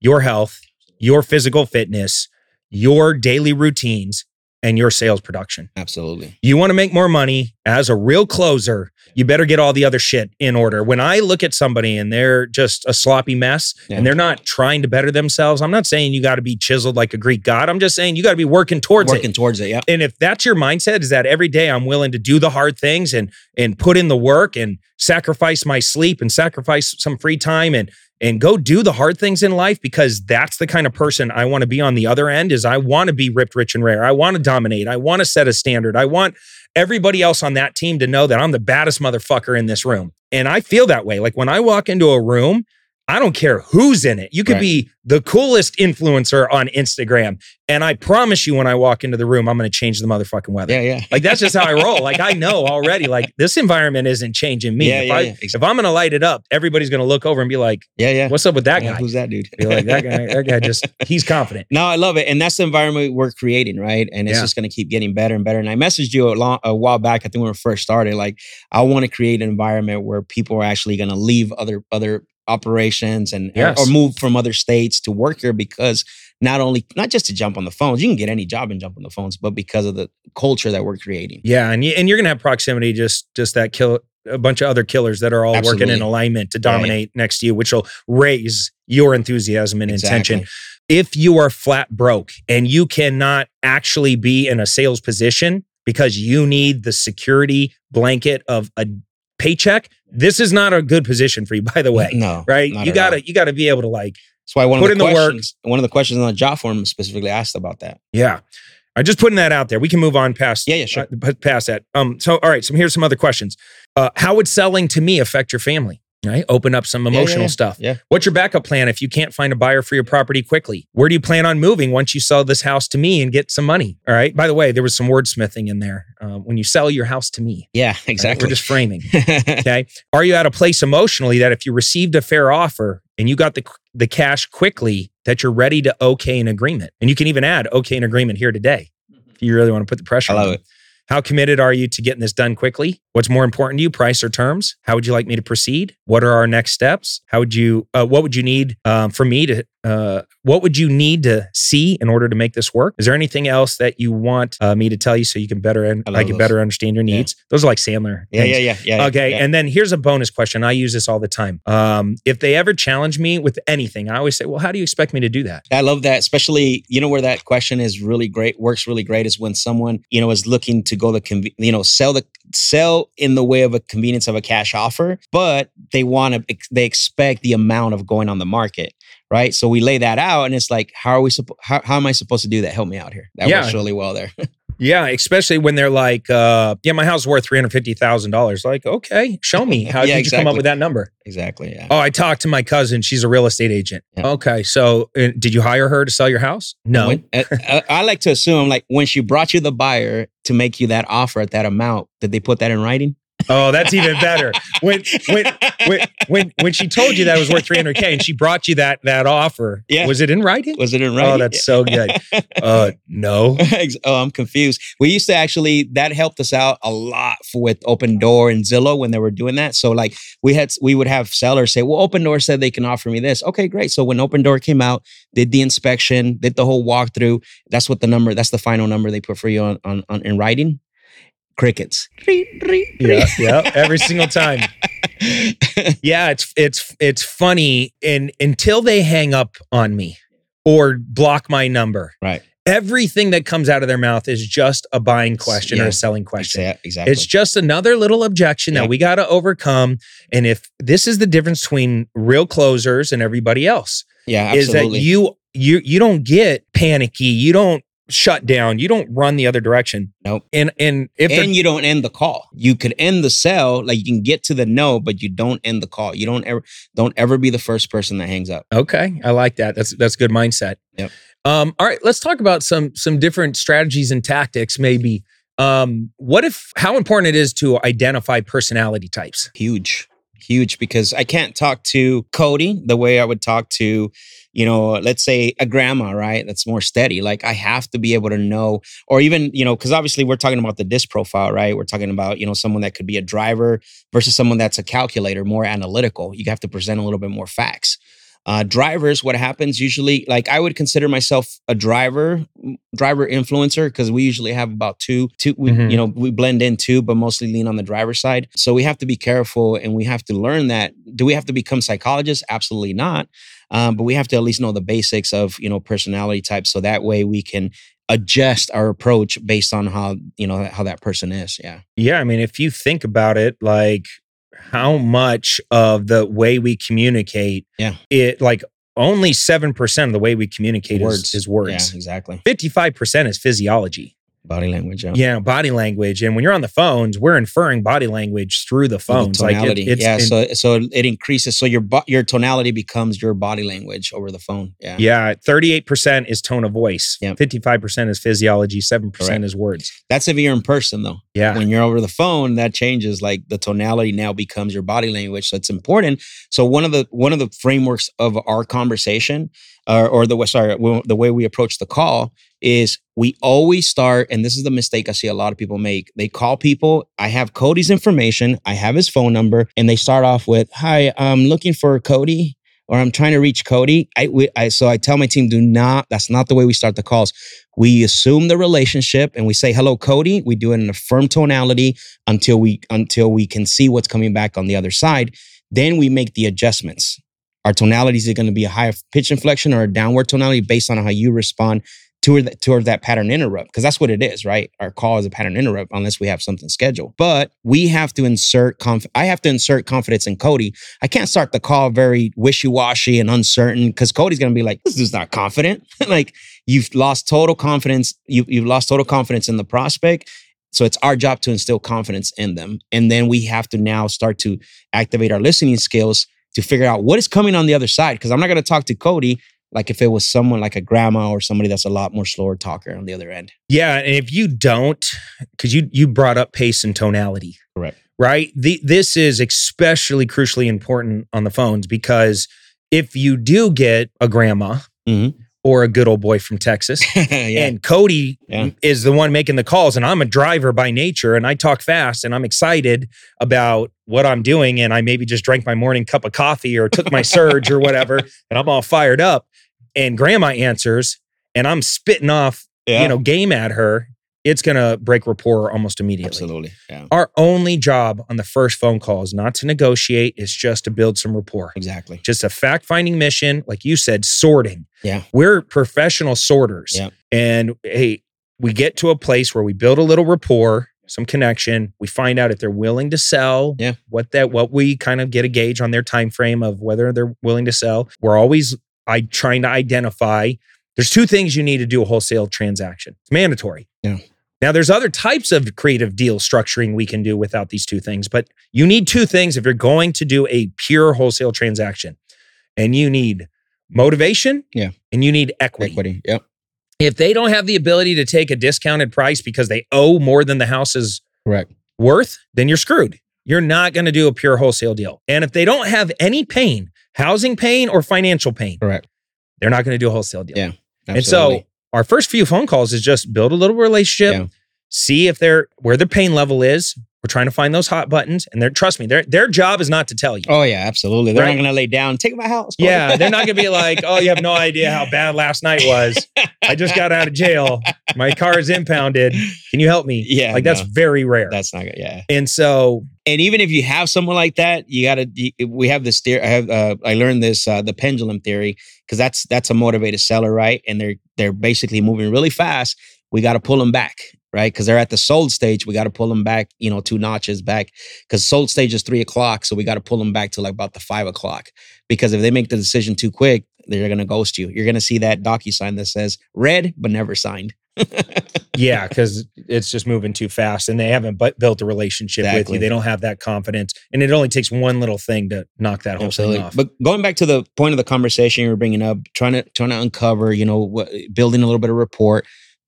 your health, your physical fitness, your daily routines, and your sales production. Absolutely. You want to make more money as a real closer, you better get all the other shit in order. When I look at somebody and they're just a sloppy mess Yeah. and they're not trying to better themselves, I'm not saying you got to be chiseled like a Greek god. I'm just saying you got to be working towards Working it. towards it. Yeah. And if that's your mindset, is that every day I'm willing to do the hard things and and put in the work and sacrifice my sleep and sacrifice some free time and and go do the hard things in life because that's the kind of person I want to be on the other end is I want to be ripped rich and rare. I want to dominate. I want to set a standard. I want everybody else on that team to know that I'm the baddest motherfucker in this room. And I feel that way. Like when I walk into a room, I don't care who's in it. You could Right. be the coolest influencer on Instagram. And I promise you, when I walk into the room, I'm going to change the motherfucking weather. Yeah. Yeah. Like that's just how I roll. Like I know already. Like this environment isn't changing me. Yeah, if, yeah, I, yeah. Ex- if I'm going to light it up, everybody's going to look over and be like, Yeah. Yeah. "What's up with that Yeah, guy?" Who's that dude? Be like, "That guy. That guy just he's confident." No, I love it, and that's the environment we're creating, right? And it's Yeah. just going to keep getting better and better. And I messaged you a, long, a while back. I think when we first started, like I want to create an environment where people are actually going to leave other other operations and Yes. or move from other states to work here because not only not just to jump on the phones, you can get any job and jump on the phones, but because of the culture that we're creating. Yeah, and you, and you're going to have proximity. Just just that kill a bunch of other killers that are all working in alignment to dominate next to you, which will raise your enthusiasm and intention. If you are flat broke and you cannot actually be in a sales position because you need the security blanket of a paycheck, this is not a good position for you, by the way. no, Right? You gotta all. you gotta be able to like, That's why one put of in the the work. questions, one of the questions on the job form specifically asked about that. yeah. I'm just putting that out there. We can move on past Yeah, yeah, sure. uh, past that. Um, so all right, so here's some other questions. Uh, how would selling to me affect your family? Right? Open up some Yeah, yeah, emotional yeah. stuff. Yeah. What's your backup plan if you can't find a buyer for your property quickly? Where do you plan on moving once you sell this house to me and get some money? All right. By the way, there was some wordsmithing in there. Uh, when you sell your house to me, Yeah, right? exactly. We're just framing. Okay. Are you at a place emotionally that if you received a fair offer and you got the the cash quickly, that you're ready to okay an agreement? And you can even add okay an agreement here today if you really want to put the pressure I on love them. it. How committed are you to getting this done quickly? What's more important to you, price or terms? How would you like me to proceed? What are our next steps? How would you? Uh, what would you need um, from me to? Uh, what would you need to see in order to make this work? Is there anything else that you want uh, me to tell you so you can better and I I, can those. better understand your Yeah. needs? Those are like Sandler. Yeah, yeah, yeah, yeah. Okay, yeah. and then here's a bonus question. I use this all the time. Um, if they ever challenge me with anything, I always say, "Well, how do you expect me to do that?" I love that, especially you know where that question is really great, works really great is when someone you know is looking to go the conve- you know sell the sell in the way of a convenience of a cash offer, but they want to they expect the amount of going on the market, right? So we lay that out, and it's like, how are we supposed? How, how am I supposed to do that? Help me out here. That Yeah. works really well there. Yeah, especially when they're like, uh, "Yeah, my house is worth three hundred fifty thousand dollars." Like, okay, show me. How Yeah, did you come up with that number? exactly. Yeah. Oh, I talked to my cousin. She's a real estate agent. Yeah. Okay, so uh, did you hire her to sell your house? No. When- uh, uh, I like to assume like when she brought you the buyer to make you that offer at that amount, did they put that in writing? Oh, that's even better. When when when when when she told you that it was worth 300k and she brought you that that offer, Yeah. was it in writing? Was it in writing? Oh, that's so good. Uh, no. Oh, I'm confused. We used to actually that helped us out a lot for, with Opendoor and Zillow when they were doing that. So like we had we would have sellers say, "Well, Opendoor said they can offer me this." Okay, great. So when Opendoor came out, did the inspection, did the whole walkthrough. That's what the number. That's the final number they put for you on, on, on in writing. Crickets. Yeah, yeah. Every single time. Yeah, it's it's it's funny. And until they hang up on me or block my number, Right. everything that comes out of their mouth is just a buying question or a selling question. Exa- Exactly. It's just another little objection Yeah. that we got to overcome. And if this is the difference between real closers and everybody else, yeah, is that you you you don't get panicky, you don't shut down, you don't run the other direction. Nope. And and if and you don't end the call. You could end the sell, like you can get to the no, but you don't end the call. You don't ever don't ever be the first person that hangs up. Okay, I like that. That's that's good mindset. Yep. Um, all right, let's talk about some some different strategies and tactics. Maybe. Um, what if how important it is to identify personality types? Huge, huge, because I can't talk to Cody the way I would talk to, you know, let's say a grandma, right? That's more steady. Like I have to be able to know, or even, you know, because obviously we're talking about the disc profile, right? We're talking about, you know, someone that could be a driver versus someone that's a calculator, more analytical. You have to present a little bit more facts. Uh, drivers, what happens usually, like I would consider myself a driver, driver influencer, because we usually have about two, two, we, Mhm. you know, we blend in two, but mostly lean on the driver side. So we have to be careful and we have to learn that. Do we have to become psychologists? Absolutely not. Um, but we have to at least know the basics of, you know, personality types. So that way we can adjust our approach based on how, you know, how that person is. Yeah. Yeah, I mean, if you think about it, like how much of the way we communicate, Yeah. it like only seven percent of the way we communicate Words. is, is words. Yeah, exactly. Fifty-five percent is physiology. Body language. Yeah. Yeah, body language. And when you're on the phones, we're inferring body language through the Through the phones. like it- tonality. it's yeah. in- so so it increases. So your your tonality becomes your body language over the phone. Yeah. yeah, thirty-eight percent is tone of voice. Yep. Fifty-five percent is physiology. Seven percent is words. That's if you're in person though. Yeah. when you're over the phone that changes like the tonality now becomes your body language so it's important so one of the one of the frameworks of our conversation uh, or the sorry the way we approach the call is we always start and this is the mistake i see a lot of people make. They call people i have cody's information i have his phone number and they start off with hi i'm looking for cody or i'm trying to reach cody. I, we, I so i tell my team do not that's not the way we start the calls. We assume the relationship and we say hello cody. We do it in a firm tonality until we until we can see what's coming back on the other side. Then we make the adjustments our tonalities are going to be a higher pitch inflection or a downward tonality based on how you respond toward that, toward that pattern interrupt because that's what it is right? Our call is a pattern interrupt unless we have something scheduled. But we have to insert conf- i have to insert confidence in cody. I can't start the call very wishy-washy and uncertain because cody's going to be like this is not confident. Like you've lost total confidence you, you've lost total confidence in the prospect so it's our job to instill confidence in them. And then we have to now start to activate our listening skills to figure out what is coming on the other side because i'm not going to talk to cody like if it was someone like a grandma or somebody that's a lot more slower talker on the other end Yeah, and if you don't, because you you brought up pace and tonality, Correct. right? The, this is especially crucially important on the phones because if you do get a grandma Mhm. Or a good old boy from Texas. yeah. And Cody Yeah. is the one making the calls. And I'm a driver by nature and I talk fast and I'm excited about what I'm doing. And I maybe just drank my morning cup of coffee or took my surge or whatever. And I'm all fired up. And grandma answers and I'm spitting off, Yeah. you know, game at her. It's going to break rapport almost immediately. Absolutely. Yeah. Our only job on the first phone call is not to negotiate, it's just to build some rapport. Exactly. Just a fact finding mission, like you said, sorting. Yeah. We're professional sorters. Yeah. And hey, we get to a place where we build a little rapport, some connection. We find out if they're willing to sell. Yeah. What that what we kind of get a gauge on their time frame of whether they're willing to sell. We're always I trying to identify. There's two things you need to do a wholesale transaction. It's mandatory. Yeah. Now there's other types of creative deal structuring we can do without these two things, but you need two things if you're going to do a pure wholesale transaction. And you need motivation Yeah. and you need equity. Equity. Yep. If they don't have the ability to take a discounted price because they owe more than the house is Correct. worth, then you're screwed. You're not going to do a pure wholesale deal. And if they don't have any pain, housing pain or financial pain, Correct. They're not going to do a wholesale deal. Yeah. And so our first few phone calls is just build a little relationship, Yeah. see if they're where their pain level is. We're trying to find those hot buttons, and they're trust me, their their job is not to tell you. Oh yeah, absolutely. They're Right? not going to lay down. Take my house. Yeah, they're not gonna be like, oh, you have no idea how bad last night was. I just got out of jail. My car is impounded. Can you help me? Yeah, like that's very rare. That's not good. Yeah. and so and even if you have someone like that, you got to. We have this theory. I have. Uh, I learned this uh, the pendulum theory because that's that's a motivated seller, right? And they're they're basically moving really fast. We got to pull them back, right? Because they're at the sold stage. We got to pull them back, you know, two notches back. Because sold stage is three o'clock, so we got to pull them back to like about the five o'clock. Because if they make the decision too quick, they're gonna ghost you. You're gonna see that DocuSign that says read but never signed. Yeah, because it's just moving too fast, and they haven't bu- built a relationship with you. They don't have that confidence, and it only takes one little thing to knock that whole thing off. But going back to the point of the conversation you were bringing up, trying to trying to uncover, you know, what, building a little bit of rapport.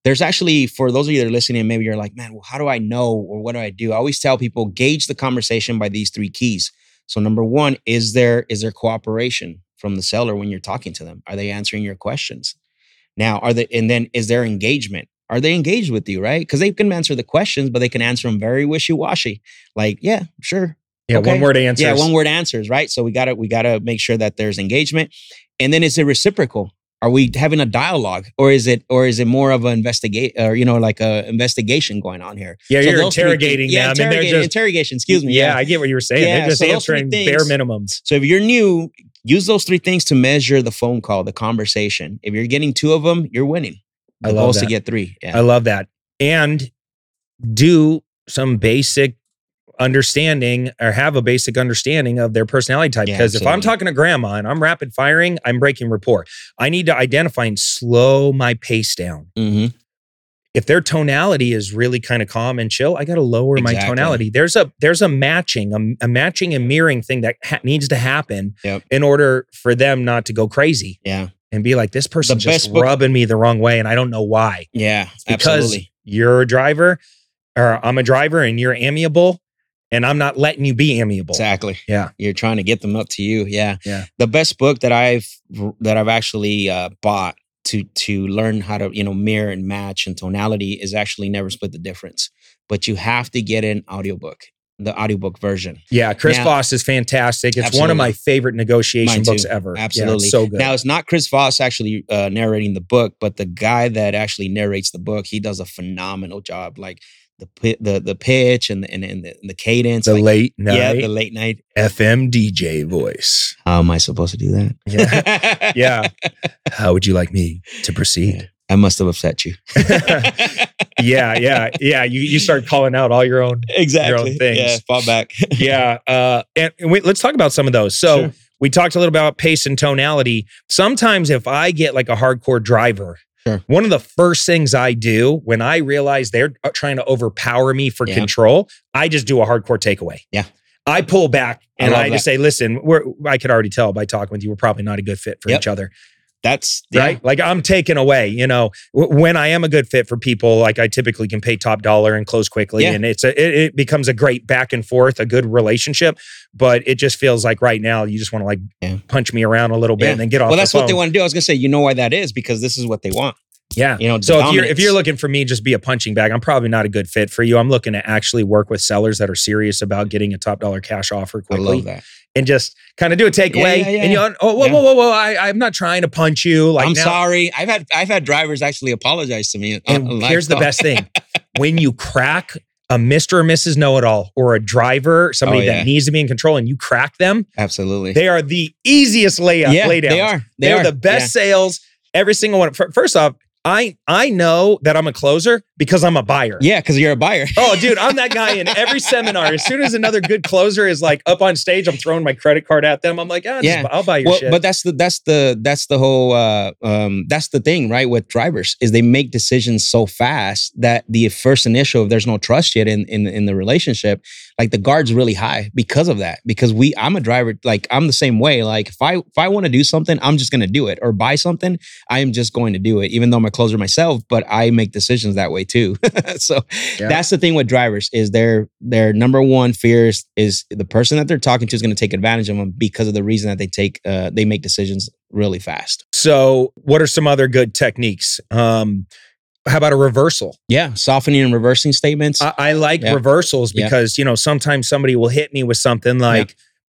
There's actually for those of you that are listening, maybe you're like, man, well, how do I know or what do I do? I always tell people gauge the conversation by these three keys. So number one, is there is there cooperation from the seller when you're talking to them? Are they answering your questions? Now, are they and then is there engagement? Are they engaged with you, right? Because they can answer the questions, but they can answer them very wishy-washy. Like, yeah, sure, yeah, okay. one word answers. yeah, one word answers, right? So we gotta we gotta make sure that there's engagement. And then is it reciprocal? Are we having a dialogue, or is it or is it more of an investigate, or you know, like a investigation going on here? Yeah, So you're things- interrogating yeah, them, and they're interrogating, just interrogation. Excuse me. Yeah, I get what you were saying. Yeah, they're just so answering bare minimums. So if you're new, use those three things to measure the phone call, the conversation. If you're getting two of them, you're winning. I The love goal is to get three. Yeah. I love that. And do some basic understanding or have a basic understanding of their personality type. Yeah, Because if I'm talking to grandma and I'm rapid firing, I'm breaking rapport. I need to identify and slow my pace down. hmm If their tonality is really kind of calm and chill, I got to lower my tonality. There's a there's a matching, a, a matching and mirroring thing that ha- needs to happen Yep. in order for them not to go crazy Yeah. and be like, this person's just book- rubbing me the wrong way, and I don't know why Yeah. because Absolutely. you're a driver or I'm a driver and you're amiable and I'm not letting you be amiable. Exactly. Yeah. You're trying to get them up to you. Yeah. Yeah. The best book that I've that I've actually uh, bought to to learn how to you know mirror and match and tonality is actually never split the difference. But you have to get an audiobook, the audiobook version. Yeah, Chris Now- Voss is fantastic. It's one of my favorite negotiation books ever. Yeah, it's Absolutely. so good. Now it's not Chris Voss actually uh, narrating the book, but the guy that actually narrates the book, he does a phenomenal job. Like the the the pitch and the and, and the, and the cadence. the like, late night yeah, the late night. FM DJ voice. How am I supposed to do that? Yeah. yeah. How would you like me to proceed? I must have upset you. yeah, yeah, yeah. You you start calling out all your own. exactly. things. Yeah, fall back. Yeah. Uh, and, and wait, let's talk about some of those. So Sure. we talked a little about pace and tonality. Sometimes if I get like a hardcore driver, Sure. one of the first things I do when I realize they're uh, trying to overpower me for Yeah. control, I just do a hardcore takeaway. Yeah. I pull back and love I, just say, listen, we're, I could already tell by talking with you, we're probably not a good fit for Yep. each other. That's yeah. right? Like I'm taken away, you know, w- when I am a good fit for people, like I typically can pay top dollar and close quickly. Yeah. And it's a, it, it becomes a great back and forth, a good relationship. But it just feels like right now you just want to like Yeah. punch me around a little bit and then get off Well, that's what they want to do. I was gonna say, you know why that is because this is what they want. Yeah. You know, So if you're if you're looking for me, just be a punching bag. I'm probably not a good fit for you. I'm looking to actually work with sellers that are serious about getting a top dollar cash offer I quickly love that. and just kind of do a takeaway. yeah, yeah. And you oh whoa Yeah. whoa whoa whoa I, I'm not trying to punch you. Like I'm now- sorry. I've had I've had drivers actually apologize to me. Uh, and here's the best thing: when you crack a Mr. or Mrs. Know It All or a driver, somebody Oh, yeah. that needs to be in control, and you crack them, Absolutely. they are the easiest layup. yeah, laydowns. they are. They They're are the best sales. Every single one. First off, I I know that I'm a closer because I'm a buyer. Yeah, because you're a buyer. Oh, dude, I'm that guy in every seminar. As soon as another good closer is like up on stage, I'm throwing my credit card at them. I'm like, ah, just, Yeah. I'll buy your well, shit. but that's the that's the that's the whole uh, um, that's the thing, right? With drivers is they make decisions so fast that the first initial, if there's no trust yet in in in the relationship, like the guard's really high because of that. Because we, I'm a driver, like I'm the same way. Like if I if I want to do something, I'm just gonna do it, or buy something, I am just going to do it, even though I'm a closer myself. But I make decisions that way too. so Yeah. that's the thing with drivers is their their number one fear is, is the person that they're talking to is going to take advantage of them because of the reason that they take uh, they make decisions really fast. so, what are some other good techniques? Um, how about a reversal? Yeah, softening and reversing statements. I, I like Yeah. reversals Yeah. because you know sometimes somebody will hit me with something like,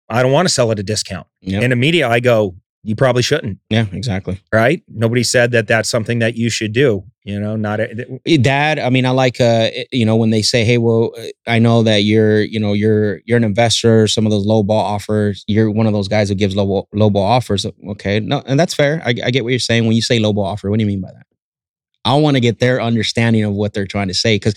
"I don't want to sell at a discount," yeah, and immediately I go, "You probably shouldn't." yeah, exactly. Right? Nobody said that that's something that you should do. You know, not a, Dad, I mean, I like uh, you know when they say, "Hey, well, uh, I know that you're, you know, you're you're an investor. Some of those low ball offers, you're one of those guys who gives low ball, low ball offers." Okay, no, and that's fair. I, I get what you're saying when you say low ball offer. What do you mean by that? I want to get their understanding of what they're trying to say. Because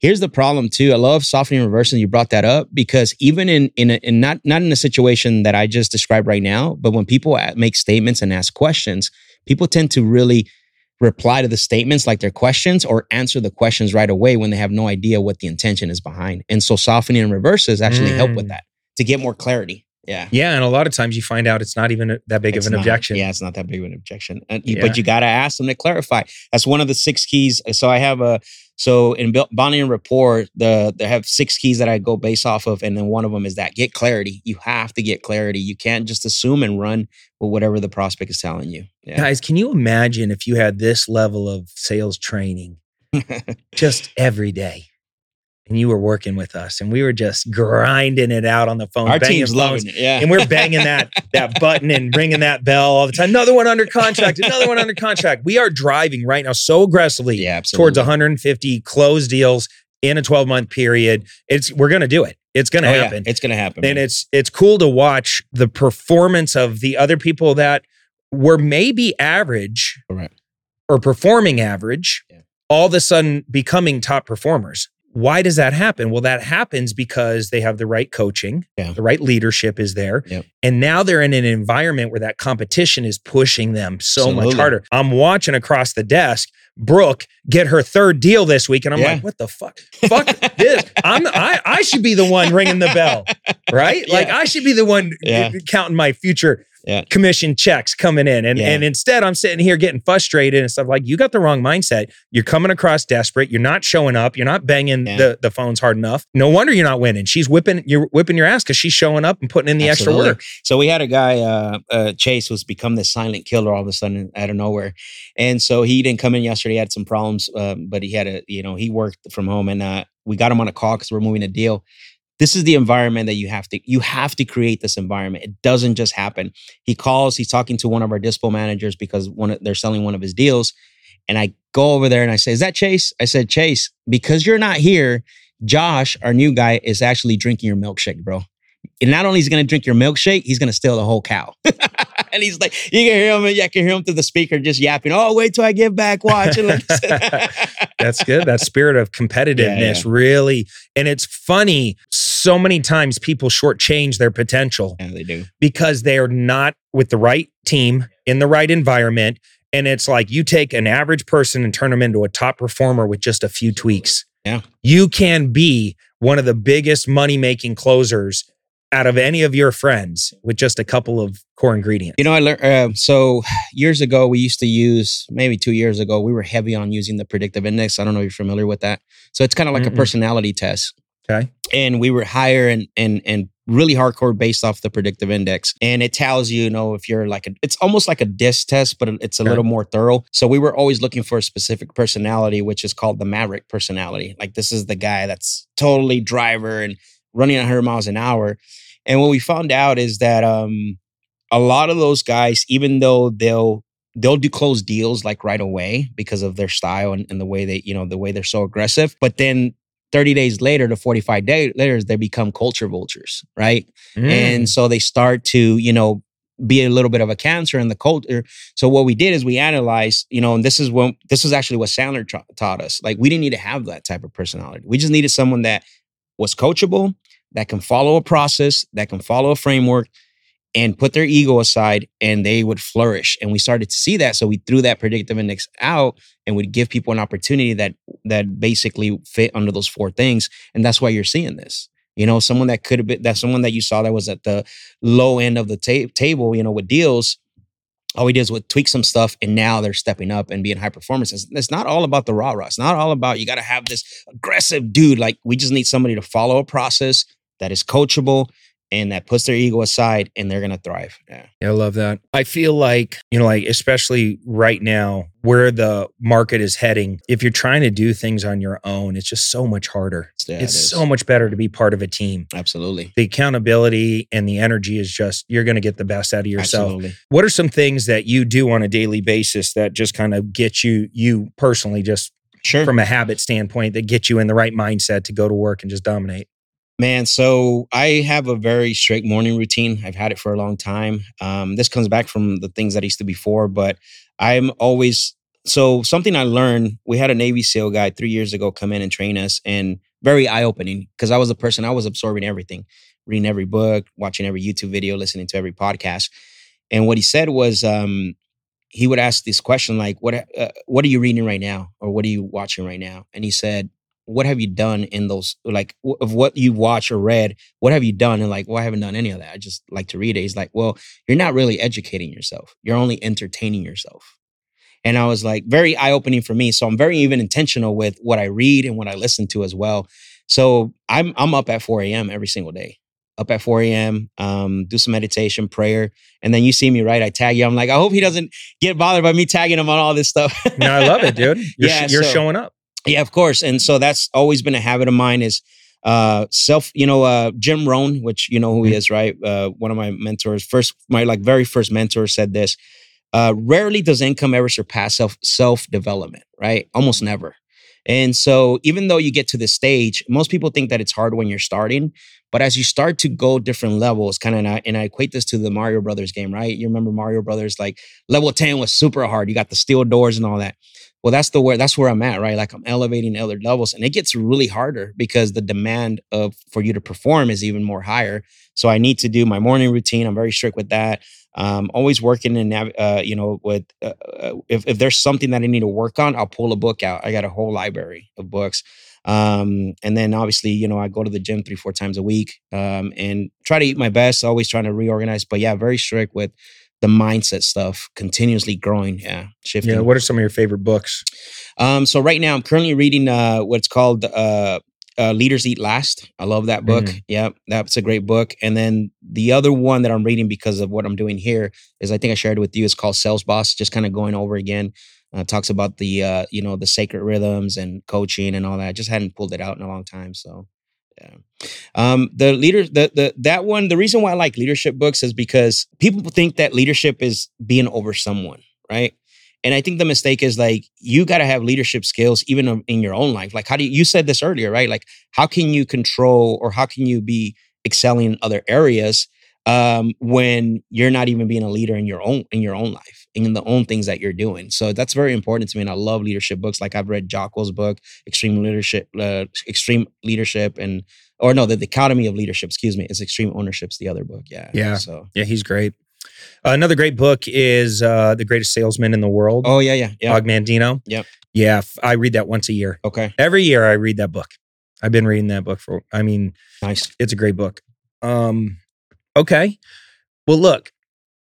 here's the problem too. I love softening and reversing. You brought that up because even in in, a, in not not in a situation that I just described right now, but when people make statements and ask questions, people tend to really reply to the statements like they're questions or answer the questions right away when they have no idea what the intention is behind. And so softening and reverses actually help with Mm. that to get more clarity. Yeah. yeah, and a lot of times you find out it's not even that big It's of an not- objection. Yeah, it's not that big of an objection. And Yeah. But you got to ask them to clarify. That's one of the six keys. So I have a so in bonding and rapport, the they have six keys that I go base off of, and then one of them is that get clarity. You have to get clarity. You can't just assume and run with whatever the prospect is telling you. Yeah. Guys, can you imagine if you had this level of sales training just every day? And you were working with us and we were just grinding it out on the phone. Our team's phones, loving it. Yeah. And we're banging that that button and ringing that bell all the time. Another one under contract, another one under contract. We are driving right now so aggressively yeah, towards 150 closed deals in a 12 month period. It's we're gonna do it. It's gonna Oh, yeah. happen. It's gonna happen. and man. it's it's cool to watch the performance of the other people that were maybe average Correct. or performing average Yeah. all of a sudden becoming top performers why does that happen well that happens because they have the right coaching Yeah. the right leadership is there Yep. and now they're in an environment where that competition is pushing them so much harder i'm watching across the desk brooke get her third deal this week and i'm Yeah. like what the fuck fuck this i'm I, I should be the one ringing the bell right like i should be the one Yeah. counting my future Yeah. commission checks coming in. And, Yeah. and instead, I'm sitting here getting frustrated and stuff like, you got the wrong mindset. You're coming across desperate. You're not showing up. You're not banging Yeah. the, the phones hard enough. No wonder you're not winning. She's whipping, you're whipping your ass because she's showing up and putting in the Absolutely. extra work. So we had a guy, uh, uh, Chase, who's become this silent killer all of a sudden out of nowhere, and so he didn't come in yesterday. He had some problems, um, but he had a, you know, he worked from home, and uh, we got him on a call because we're moving a deal. This is the environment that you have to you have to create this environment. It doesn't just happen. He calls. He's talking to one of our dispo managers because one they're selling one of his deals, and I go over there and I say, "Is that Chase?" I said, "Chase, because you're not here." Josh, our new guy, is actually drinking your milkshake, bro. And not only is he going to drink your milkshake, he's going to steal the whole cow. and he's like, you can hear him, yeah, I can hear him through the speaker just yapping. Oh, wait till I get back. Watch. That's good. That spirit of competitiveness Yeah, really, and it's funny. So many times people shortchange their potential yeah, they do. because they are not with the right team in the right environment. And it's like you take an average person and turn them into a top performer with just a few tweaks. Yeah. You can be one of the biggest money making closers out of any of your friends with just a couple of core ingredients? You know, I learned. Uh, so years ago, we used to use maybe two years ago. We were heavy on using the predictive index. I don't know if you're familiar with that. So it's kind of like Mm-mm. a personality test. Okay. and we were higher and and and really hardcore based off the predictive index and it tells you you know if you're like a, it's almost like a disc test but it's a Okay. little more thorough so we were always looking for a specific personality which is called the maverick personality like this is the guy that's totally driver and running 100 miles an hour. And what we found out is that um a lot of those guys even though they'll they'll do close deals like right away because of their style and, and the way they you know the way they're so aggressive but then 30 days later to 45 days later they become culture vultures right? Mm. and so they start to you know be a little bit of a cancer in the culture. So what we did is we analyzed you know and this is when this is actually what sandler tra- taught us. Like we didn't need to have that type of personality. We just needed someone that was coachable that can follow a process that can follow a framework and put their ego aside and they would flourish. And we started to see that so we threw that predictive index out and would give people an opportunity that that basically fit under those four things. And that's why you're seeing this. You know someone that could have been that someone that you saw that was at the low end of the ta- table you know with deals all we did is would tweak some stuff and now they're stepping up and being high performance. It's, it's not all about the rah rah it's not all about you got to have this aggressive dude. Like we just need somebody to follow a process that is coachable and that puts their ego aside and they're gonna thrive yeah Yeah, I love that. I feel like, you know, like especially right now where the market is heading, if you're trying to do things on your own, it's just so much harder. Yeah, it's is. so much better to be part of a team. absolutely The accountability and the energy is just, you're going to get the best out of yourself. absolutely What are some things that you do on a daily basis that just kind of get you, you personally, just sure from a habit standpoint, that get you in the right mindset to go to work and just dominate? Man, so I have a very strict morning routine. I've had it for a long time. Um, this comes back from the things that I used to before, but I'm always so something I learned. We had a Navy SEAL guy three years ago come in and train us, and very eye opening because I was the person I was absorbing everything, reading every book, watching every YouTube video, listening to every podcast. And what he said was, um, he would ask this question like, "What uh, What are you reading right now, or what are you watching right now?" And he said, what have you done in those like w- of what you watched or read what have you done? And like well i haven't done any of that. I just like to read it. He's like well you're not really educating yourself. You're only entertaining yourself. And i was like very eye-opening for me. So i'm very even intentional with what i read and what i listen to as well. So i'm i'm up at 4 a.m every single day. Up at 4 a.m um, do some meditation prayer and then you see me right i tag you. I'm like i hope he doesn't get bothered by me tagging him on all this stuff. No, I love it, dude. You're, Yeah, you're so- showing up. Yeah, of course. And so that's always been a habit of mine is uh self, you know, uh Jim Rohn, which you know who he is, right? Uh one of my mentors, first my like very first mentor said this. Uh rarely does income ever surpass self self-development, right? Almost never. And so even though you get to this stage, most people think that it's hard when you're starting, but as you start to go different levels, kind of and I, and I equate this to the Mario Brothers game, right? You remember Mario Brothers like level 10 was super hard. You got the steel doors and all that well that's the where that's where i'm at right? Like i'm elevating other levels and it gets really harder because the demand of for you to perform is even more higher. So i need to do my morning routine i'm very strict with that. Um always working in uh you know with uh, uh, if, if there's something that i need to work on i'll pull a book out. I got a whole library of books. Um and then obviously you know i go to the gym three four times a week um and try to eat my best always trying to reorganize but yeah very strict with the mindset stuff continuously growing yeah shifting Yeah. What are some of your favorite books? um, so right now I'm currently reading uh what's called uh, uh Leaders Eat Last. I love that book. Mhm. Yeah, that's a great book. And then the other one that I'm reading because of what I'm doing here is I think I shared with you. It's called Sales Boss. Just kind of going over again. Uh, talks about the uh, you know the sacred rhythms and coaching and all that. I just hadn't pulled it out in a long time. So yeah. Um, the leader, the the that one. The reason why I like leadership books is because people think that leadership is being over someone, right? And I think the mistake is like you got to have leadership skills even in your own life. Like how do you, you said this earlier, right? Like how can you control or how can you be excelling in other areas um, when you're not even being a leader in your own in your own life and in the own things that you're doing? So that's very important to me. And I love leadership books. Like I've read Jocko's book, Extreme Leadership, uh, Extreme Leadership, and or no, the, Dichotomy of Leadership. Excuse me, it's Extreme Ownership's the other book. Yeah, Yeah. So Yeah, he's great. Uh, another great book is uh, The Greatest Salesman in the World, oh yeah, yeah, yeah. Og Mandino. Yep. Yeah, f- I read that once a year. Okay, Every year I read that book. I've been reading that book for, I mean, nice. it's a great book. Um, okay. Well, look,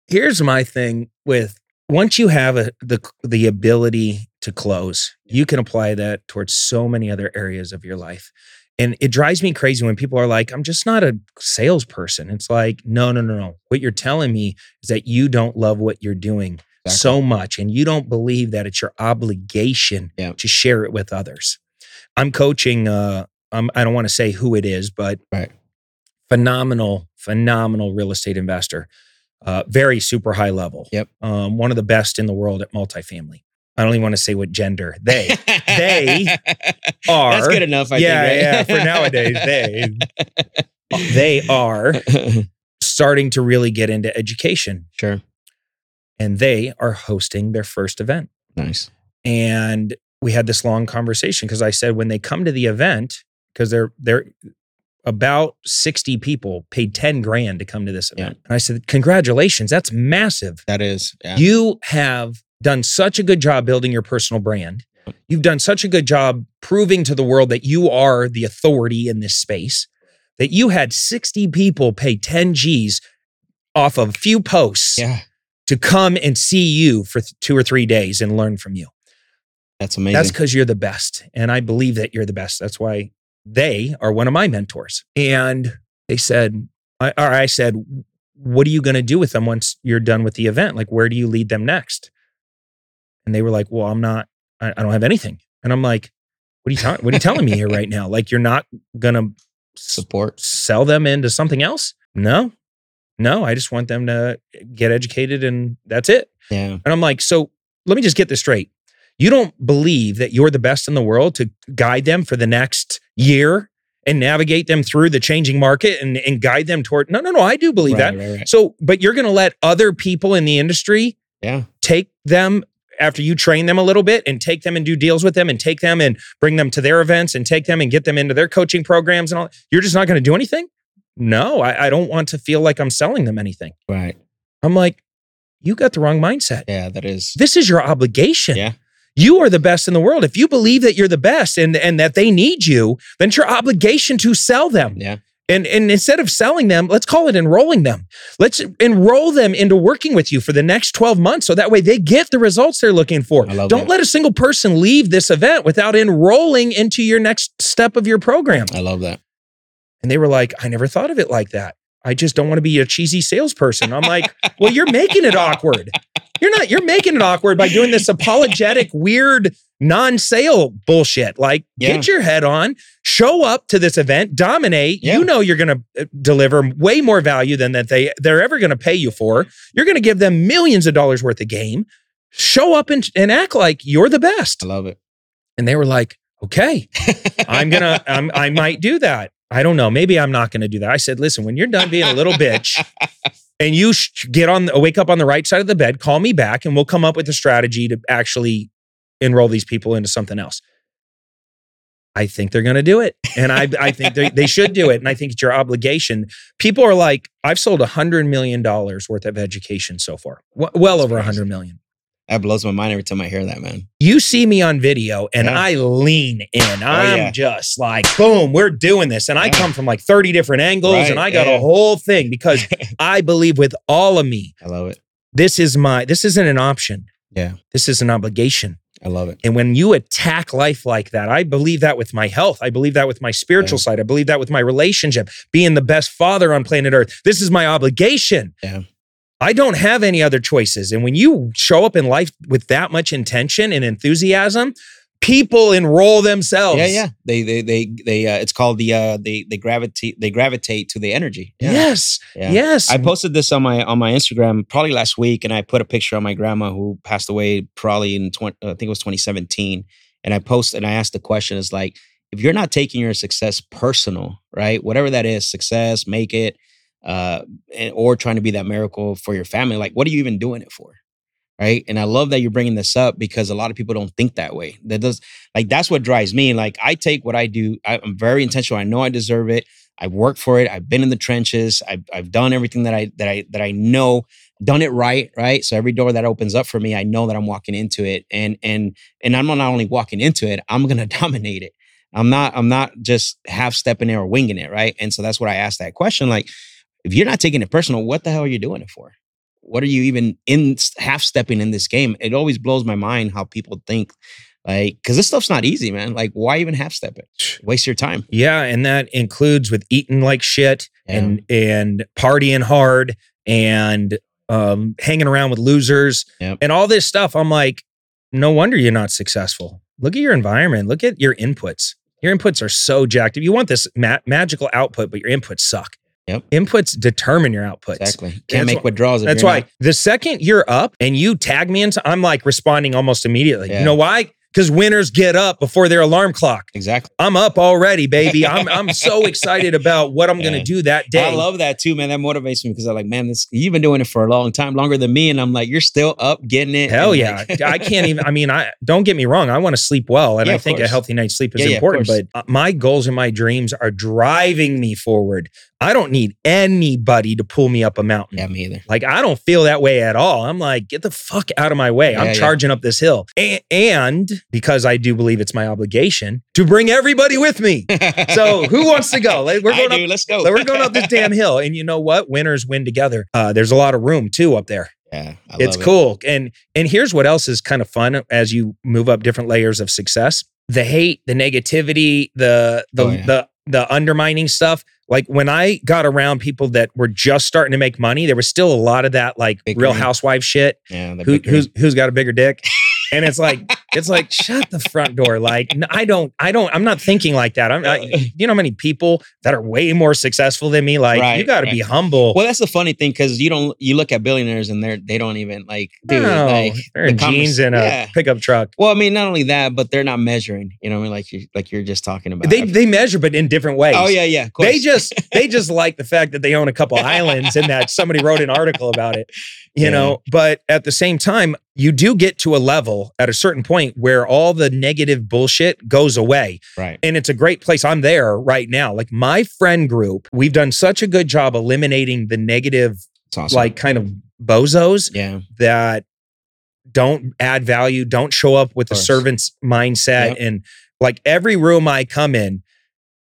here's my thing with once you have a, the the ability to close, you can apply that towards so many other areas of your life. And it drives me crazy when people are like, I'm just not a salesperson. It's like, no, no, no, no. What you're telling me is that you don't love what you're doing Exactly. so much and you don't believe that it's your obligation Yeah. to share it with others. I'm coaching uh I'm, I don't want to say who it is, but Right. phenomenal, phenomenal real estate investor. Uh, very super high level. Yep. Um, one of the best in the world at multifamily. I don't even want to say what gender they They are. That's good enough. I yeah, think, yeah. For nowadays, they they are starting to really get into education, sure. and they are hosting their first event. Nice. and we had this long conversation because I said when they come to the event because they're they're about 60 people paid 10 grand to come to this Yeah. event. And I said, Congratulations, that's massive. That is. Yeah. You have done such a good job building your personal brand. You've done such a good job proving to the world that you are the authority in this space, that you had 60 people pay 10 G's off of a few posts yeah. to come and see you for th- two or three days and learn from you. That's amazing. That's because you're the best. And I believe that you're the best. That's why they are one of my mentors. And they said, I, or I said, what are you going to do with them once you're done with the event? Like, where do you lead them next? And they were like, well, I'm not, I, I don't have anything. And I'm like, what are you, ta- what are you telling me here right now? Like, you're not going to support. sell them into something else? No, no, I just want them to get educated and that's it. Yeah. And I'm like, so let me just get this straight. You don't believe that you're the best in the world to guide them for the next year and navigate them through the changing market and, and guide them toward. No, no, no, I do believe Right, that. right, right. So, but you're going to let other people in the industry Yeah. take them after you train them a little bit and take them and do deals with them and take them and bring them to their events and take them and get them into their coaching programs and all. You're just not going to do anything? No, I, I don't want to feel like I'm selling them anything. Right. I'm like, you got the wrong mindset. Yeah. That is. This is your obligation. Yeah. You are the best in the world. If you believe that you're the best and, and that they need you, then it's your obligation to sell them. Yeah. And, and instead of selling them, let's call it enrolling them. Let's enroll them into working with you for the next 12 months so that way they get the results they're looking for. Don't that. let a single person leave this event without enrolling into your next step of your program. I love that. And they were like, I never thought of it like that. I just don't want to be a cheesy salesperson. I'm like, well, you're making it awkward. You're not, you're making it awkward by doing this apologetic, weird, non-sale bullshit. Like, Yeah. get your head on, show up to this event, dominate. Yeah. You know you're gonna uh, deliver way more value than that they they're ever gonna pay you for. You're gonna give them millions of dollars worth of game. Show up and, and act like you're the best. I love it. And they were like, okay. I'm gonna, I might do that. I don't know. Maybe I'm not gonna do that. I said, listen, when you're done being a little bitch and you get on, wake up on the right side of the bed, call me back, and we'll come up with a strategy to actually enroll these people into something else. I think they're gonna do it, and I, I think they, should do it, and I think it's your obligation. People are like, I've sold a hundred million dollars worth of education so far, w- well That's over a hundred million That blows my mind every time I hear that, man. you see me on video and Yeah. Oh, I lean in. Oh, I'm yeah. just like, boom, we're doing this. And I Yeah. come from like 30 different angles Right, and I got a whole thing because I believe with all of me, I love it. this is my, this isn't an option. Yeah. This is an obligation. I love it. And when you attack life like that, I believe that with my health. I believe that with my spiritual side. I believe that with my relationship, being the best father on planet Earth. This is my obligation. Yeah. I don't have any other choices. And when you show up in life with that much intention and enthusiasm, people enroll themselves. Yeah, yeah. They, they, they, they. Uh, it's called the. Uh, they, they gravitate. They gravitate to the energy. Yeah. Yes. Yeah. Yes. I posted this on my on my Instagram probably last week, and I put a picture of my grandma who passed away probably in 20, I think it was 2017. And I posted and I asked the question: Is like if you're not taking your success personal, right? Whatever that is, success, make it, uh, and, or trying to be that miracle for your family. Like, what are you even doing it for? Right. And I love that you're bringing this up because a lot of people don't think that way. That does like that's what drives me. Like I take what I do. I, I'm very intentional. I know I deserve it. I've worked for it. I've been in the trenches. I've, I've done everything that I that I that I know, done it right, right. So every door that opens up for me, I know that I'm walking into it, and and and I'm not only walking into it, I'm gonna dominate it. I'm not I'm not just half stepping it or winging it, right? And so that's what I asked that question. Like, if you're not taking it personal, what the hell are you doing it for? What are you even in half stepping in this game? It always blows my mind how people think like because this stuff's not easy, man. Like, why even half step it? Waste your time. Yeah, and that includes with eating like shit Yeah. and and partying hard and um, hanging around with losers Yep. and all this stuff. I'm like, no wonder you're not successful. Look at your environment. Look at your inputs. Your inputs are so jacked. If you want this ma- magical output, but your inputs suck. Yep. Inputs determine your outputs. Exactly. Can't That's make wh- withdrawals. That's why not- the second you're up and you tag me into, I'm like responding almost immediately. Yeah. You know why? Because winners get up before their alarm clock. exactly. I'm up already, baby. I'm I'm so excited about what I'm Yeah. gonna do that day. I love that too, man. That motivates me because I'm like, man, this you've been doing it for a long time, longer than me, and I'm like, you're still up, getting it. Hell yeah. like- I can't even I mean, I don't get me wrong. I want to sleep well. And Yeah, I think a healthy night's sleep is important. course. but uh, my goals and my dreams are driving me forward. I don't need anybody to pull me up a mountain. yeah, me either. Like I don't feel that way at all. I'm like, get the fuck out of my way. Yeah, I'm yeah. charging up this hill. A- and because I do believe it's my obligation to bring everybody with me. So who wants to go? Like, We're I going do. up Let's go. we're going up this damn hill. And you know what? Winners win together. Uh, there's a lot of room too up there. Yeah, I it's it. cool. And and here's what else is kind of fun as you move up different layers of success. The hate, the negativity, the the Oh, yeah. the the undermining stuff. Like when I got around people that were just starting to make money, there was still a lot of that like Big real housewife shit. Yeah, Who, who's who's got a bigger dick? And it's like it's like shut the front door. Like I don't I don't I'm not thinking like that. I'm I, you know how many people that are way more successful than me. Like you got to be humble. Well, that's the funny thing because you don't you look at billionaires and they're they don't even like dude no, like they're in the convers- jeans and a yeah. pickup truck. Well, I mean, not only that, but they're not measuring. You know, what I mean, like you like you're just talking about. They they measure, but in different ways. oh yeah, yeah. They just they just like the fact that they own a couple islands and that somebody wrote an article about it, you Yeah. know. But at the same time, you do get to a level at a certain point where all the negative bullshit goes away. right. And it's a great place. I'm there right now. Like my friend group, we've done such a good job eliminating the negative, awesome. like kind of bozos yeah, that don't add value, don't show up with the servant's mindset. Yep. And like every room I come in,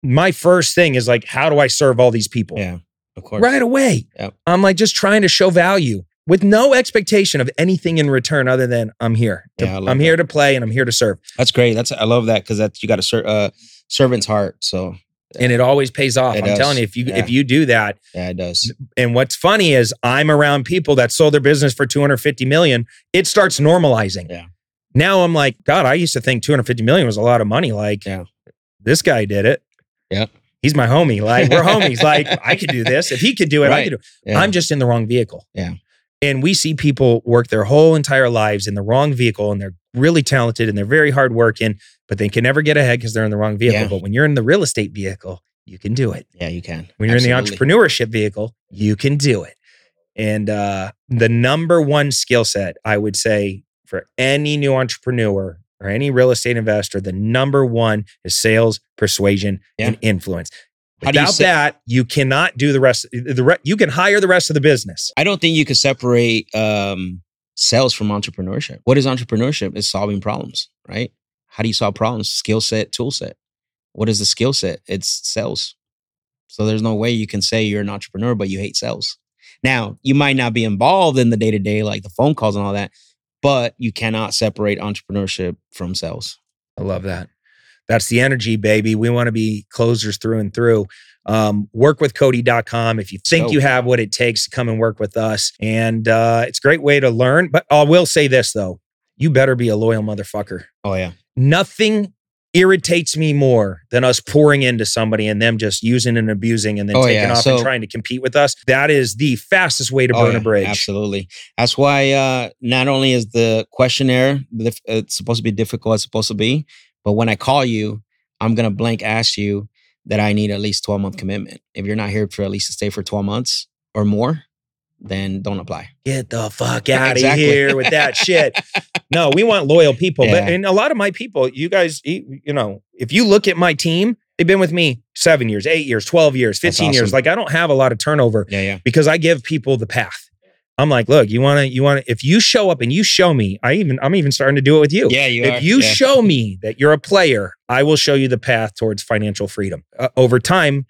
my first thing is like, how do I serve all these people? yeah, of course. Right away. Yep. I'm like just trying to show value with no expectation of anything in return other than I'm here. to- Yeah, I'm here to play and I'm here to serve. That's great. That's I love that because that's you got a ser- uh, servant's heart. So And it always pays off. It I'm does. telling you, if you Yeah. if you do that, yeah, it does. and what's funny is I'm around people that sold their business for 250 million. It starts normalizing. Yeah. Now I'm like, God, I used to think 250 million was a lot of money. Like, Yeah. this guy did it. Yeah. He's my homie. Like, we're homies. Like, I could do this. If he could do it, I could do it. Yeah. I'm just in the wrong vehicle. Yeah. And we see people work their whole entire lives in the wrong vehicle and they're really talented and they're very hardworking, but they can never get ahead because they're in the wrong vehicle. Yeah. But when you're in the real estate vehicle, you can do it yeah, you can. when you're in the entrepreneurship vehicle, you can do it. And uh, the number one skill set, I would say, for any new entrepreneur or any real estate investor, the number one is sales, persuasion, and influence. How Without that, you cannot do the rest. The re- you can hire the rest of the business. I don't think you could separate um, sales from entrepreneurship. What is entrepreneurship? Is solving problems, right? How do you solve problems? Skill set, tool set. What is the skill set? It's sales. So there's no way you can say you're an entrepreneur, but you hate sales. Now, you might not be involved in the day to day, like the phone calls and all that, but you cannot separate entrepreneurship from sales. I love that. That's the energy, baby. We want to be closers through and through. Um, workwithcody.com if you think you have what it takes to come and work with us. And uh, it's a great way to learn. But I will say this, though you better be a loyal motherfucker. Oh, yeah. Nothing irritates me more than us pouring into somebody and them just using and abusing and then Oh, taking yeah. off So- and trying to compete with us. That is the fastest way to Oh, burn yeah, a bridge. Absolutely. That's why uh, not only is the questionnaire it's supposed to be difficult, it's supposed to be, but when I call you, I'm gonna blank ask you that I need at least 12 month commitment. If you're not here for at least to stay for 12 months or more, then don't apply. Get the fuck out Exactly. of here with that shit. No, we want loyal people. But and a lot of my people, you guys, you know, if you look at my team, they've been with me seven years, eight years, 12 years, That's 15 years. Like I don't have a lot of turnover Yeah, yeah. because I give people the path. I'm like, look, you want to, you want to, if you show up and you show me, I even, I'm even starting to do it with you. Yeah, you if are. you Yeah. show me that you're a player, I will show you the path towards financial freedom. Uh, over time,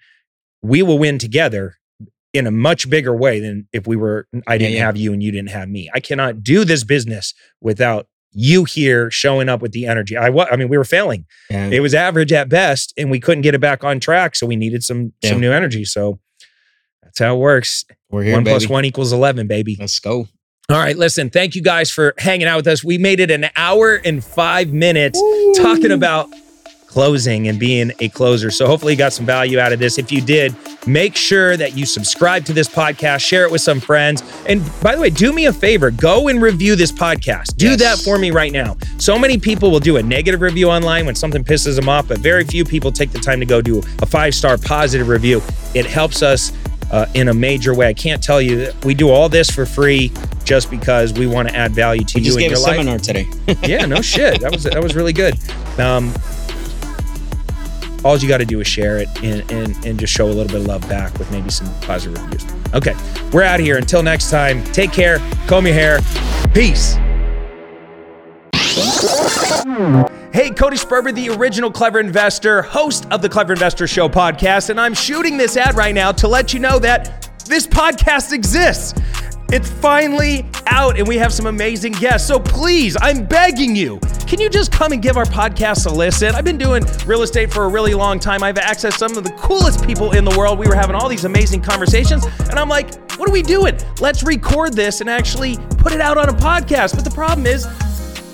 we will win together in a much bigger way than if we were, I didn't yeah. have you and you didn't have me. I cannot do this business without you here showing up with the energy. I was, I mean, we were failing. Yeah. It was average at best, and we couldn't get it back on track. So we needed some Yeah. some new energy. So that's how it works. We're here, one baby. plus one equals eleven, baby. Let's go. All right, listen. Thank you guys for hanging out with us. We made it an hour and five minutes talking about closing and being a closer. So hopefully you got some value out of this. If you did, make sure that you subscribe to this podcast, share it with some friends. And by the way, do me a favor, go and review this podcast. Do Yes. that for me right now. So many people will do a negative review online when something pisses them off, but very few people take the time to go do a five-star positive review. It helps us uh, in a major way. I can't tell you that we do all this for free just because we want to add value to We you just gave a life seminar today. yeah, no shit. That was that was really good. Um, all you got to do is share it and, and and just show a little bit of love back with maybe some positive reviews. Okay, we're out of here. Until next time, take care. Comb your hair. Peace. Hey, Cody Sperber, the original Clever Investor, host of the Clever Investor Show podcast, and I'm shooting this ad right now to let you know that this podcast exists. It's finally out, and we have some amazing guests. So please, I'm begging you, can you just come and give our podcast a listen? I've been doing real estate for a really long time. I've accessed some of the coolest people in the world. We were having all these amazing conversations, and I'm like, what are we doing? Let's record this and actually put it out on a podcast. But the problem is,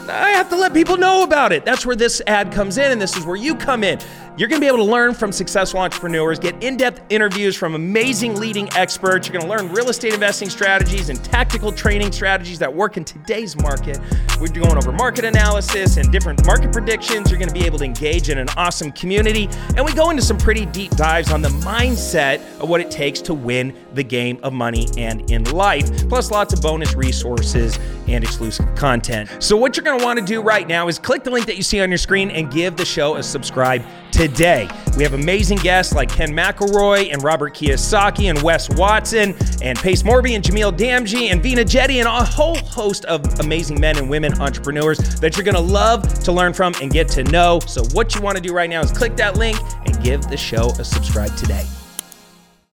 I have to let people know about it. That's where this ad comes in, and this is where you come in. You're gonna be able to learn from successful entrepreneurs, get in depth interviews from amazing leading experts. You're gonna learn real estate investing strategies and tactical training strategies that work in today's market. We're going over market analysis and different market predictions. You're gonna be able to engage in an awesome community. And we go into some pretty deep dives on the mindset of what it takes to win the game of money and in life, plus lots of bonus resources and exclusive content. So, what you're gonna wanna do right now is click the link that you see on your screen and give the show a subscribe today. We have amazing guests like Ken McElroy and Robert Kiyosaki and Wes Watson and Pace Morby and Jamil Damji and Veena Jetti and a whole host of amazing men and women entrepreneurs that you're gonna love to learn from and get to know. So, what you wanna do right now is click that link and give the show a subscribe today.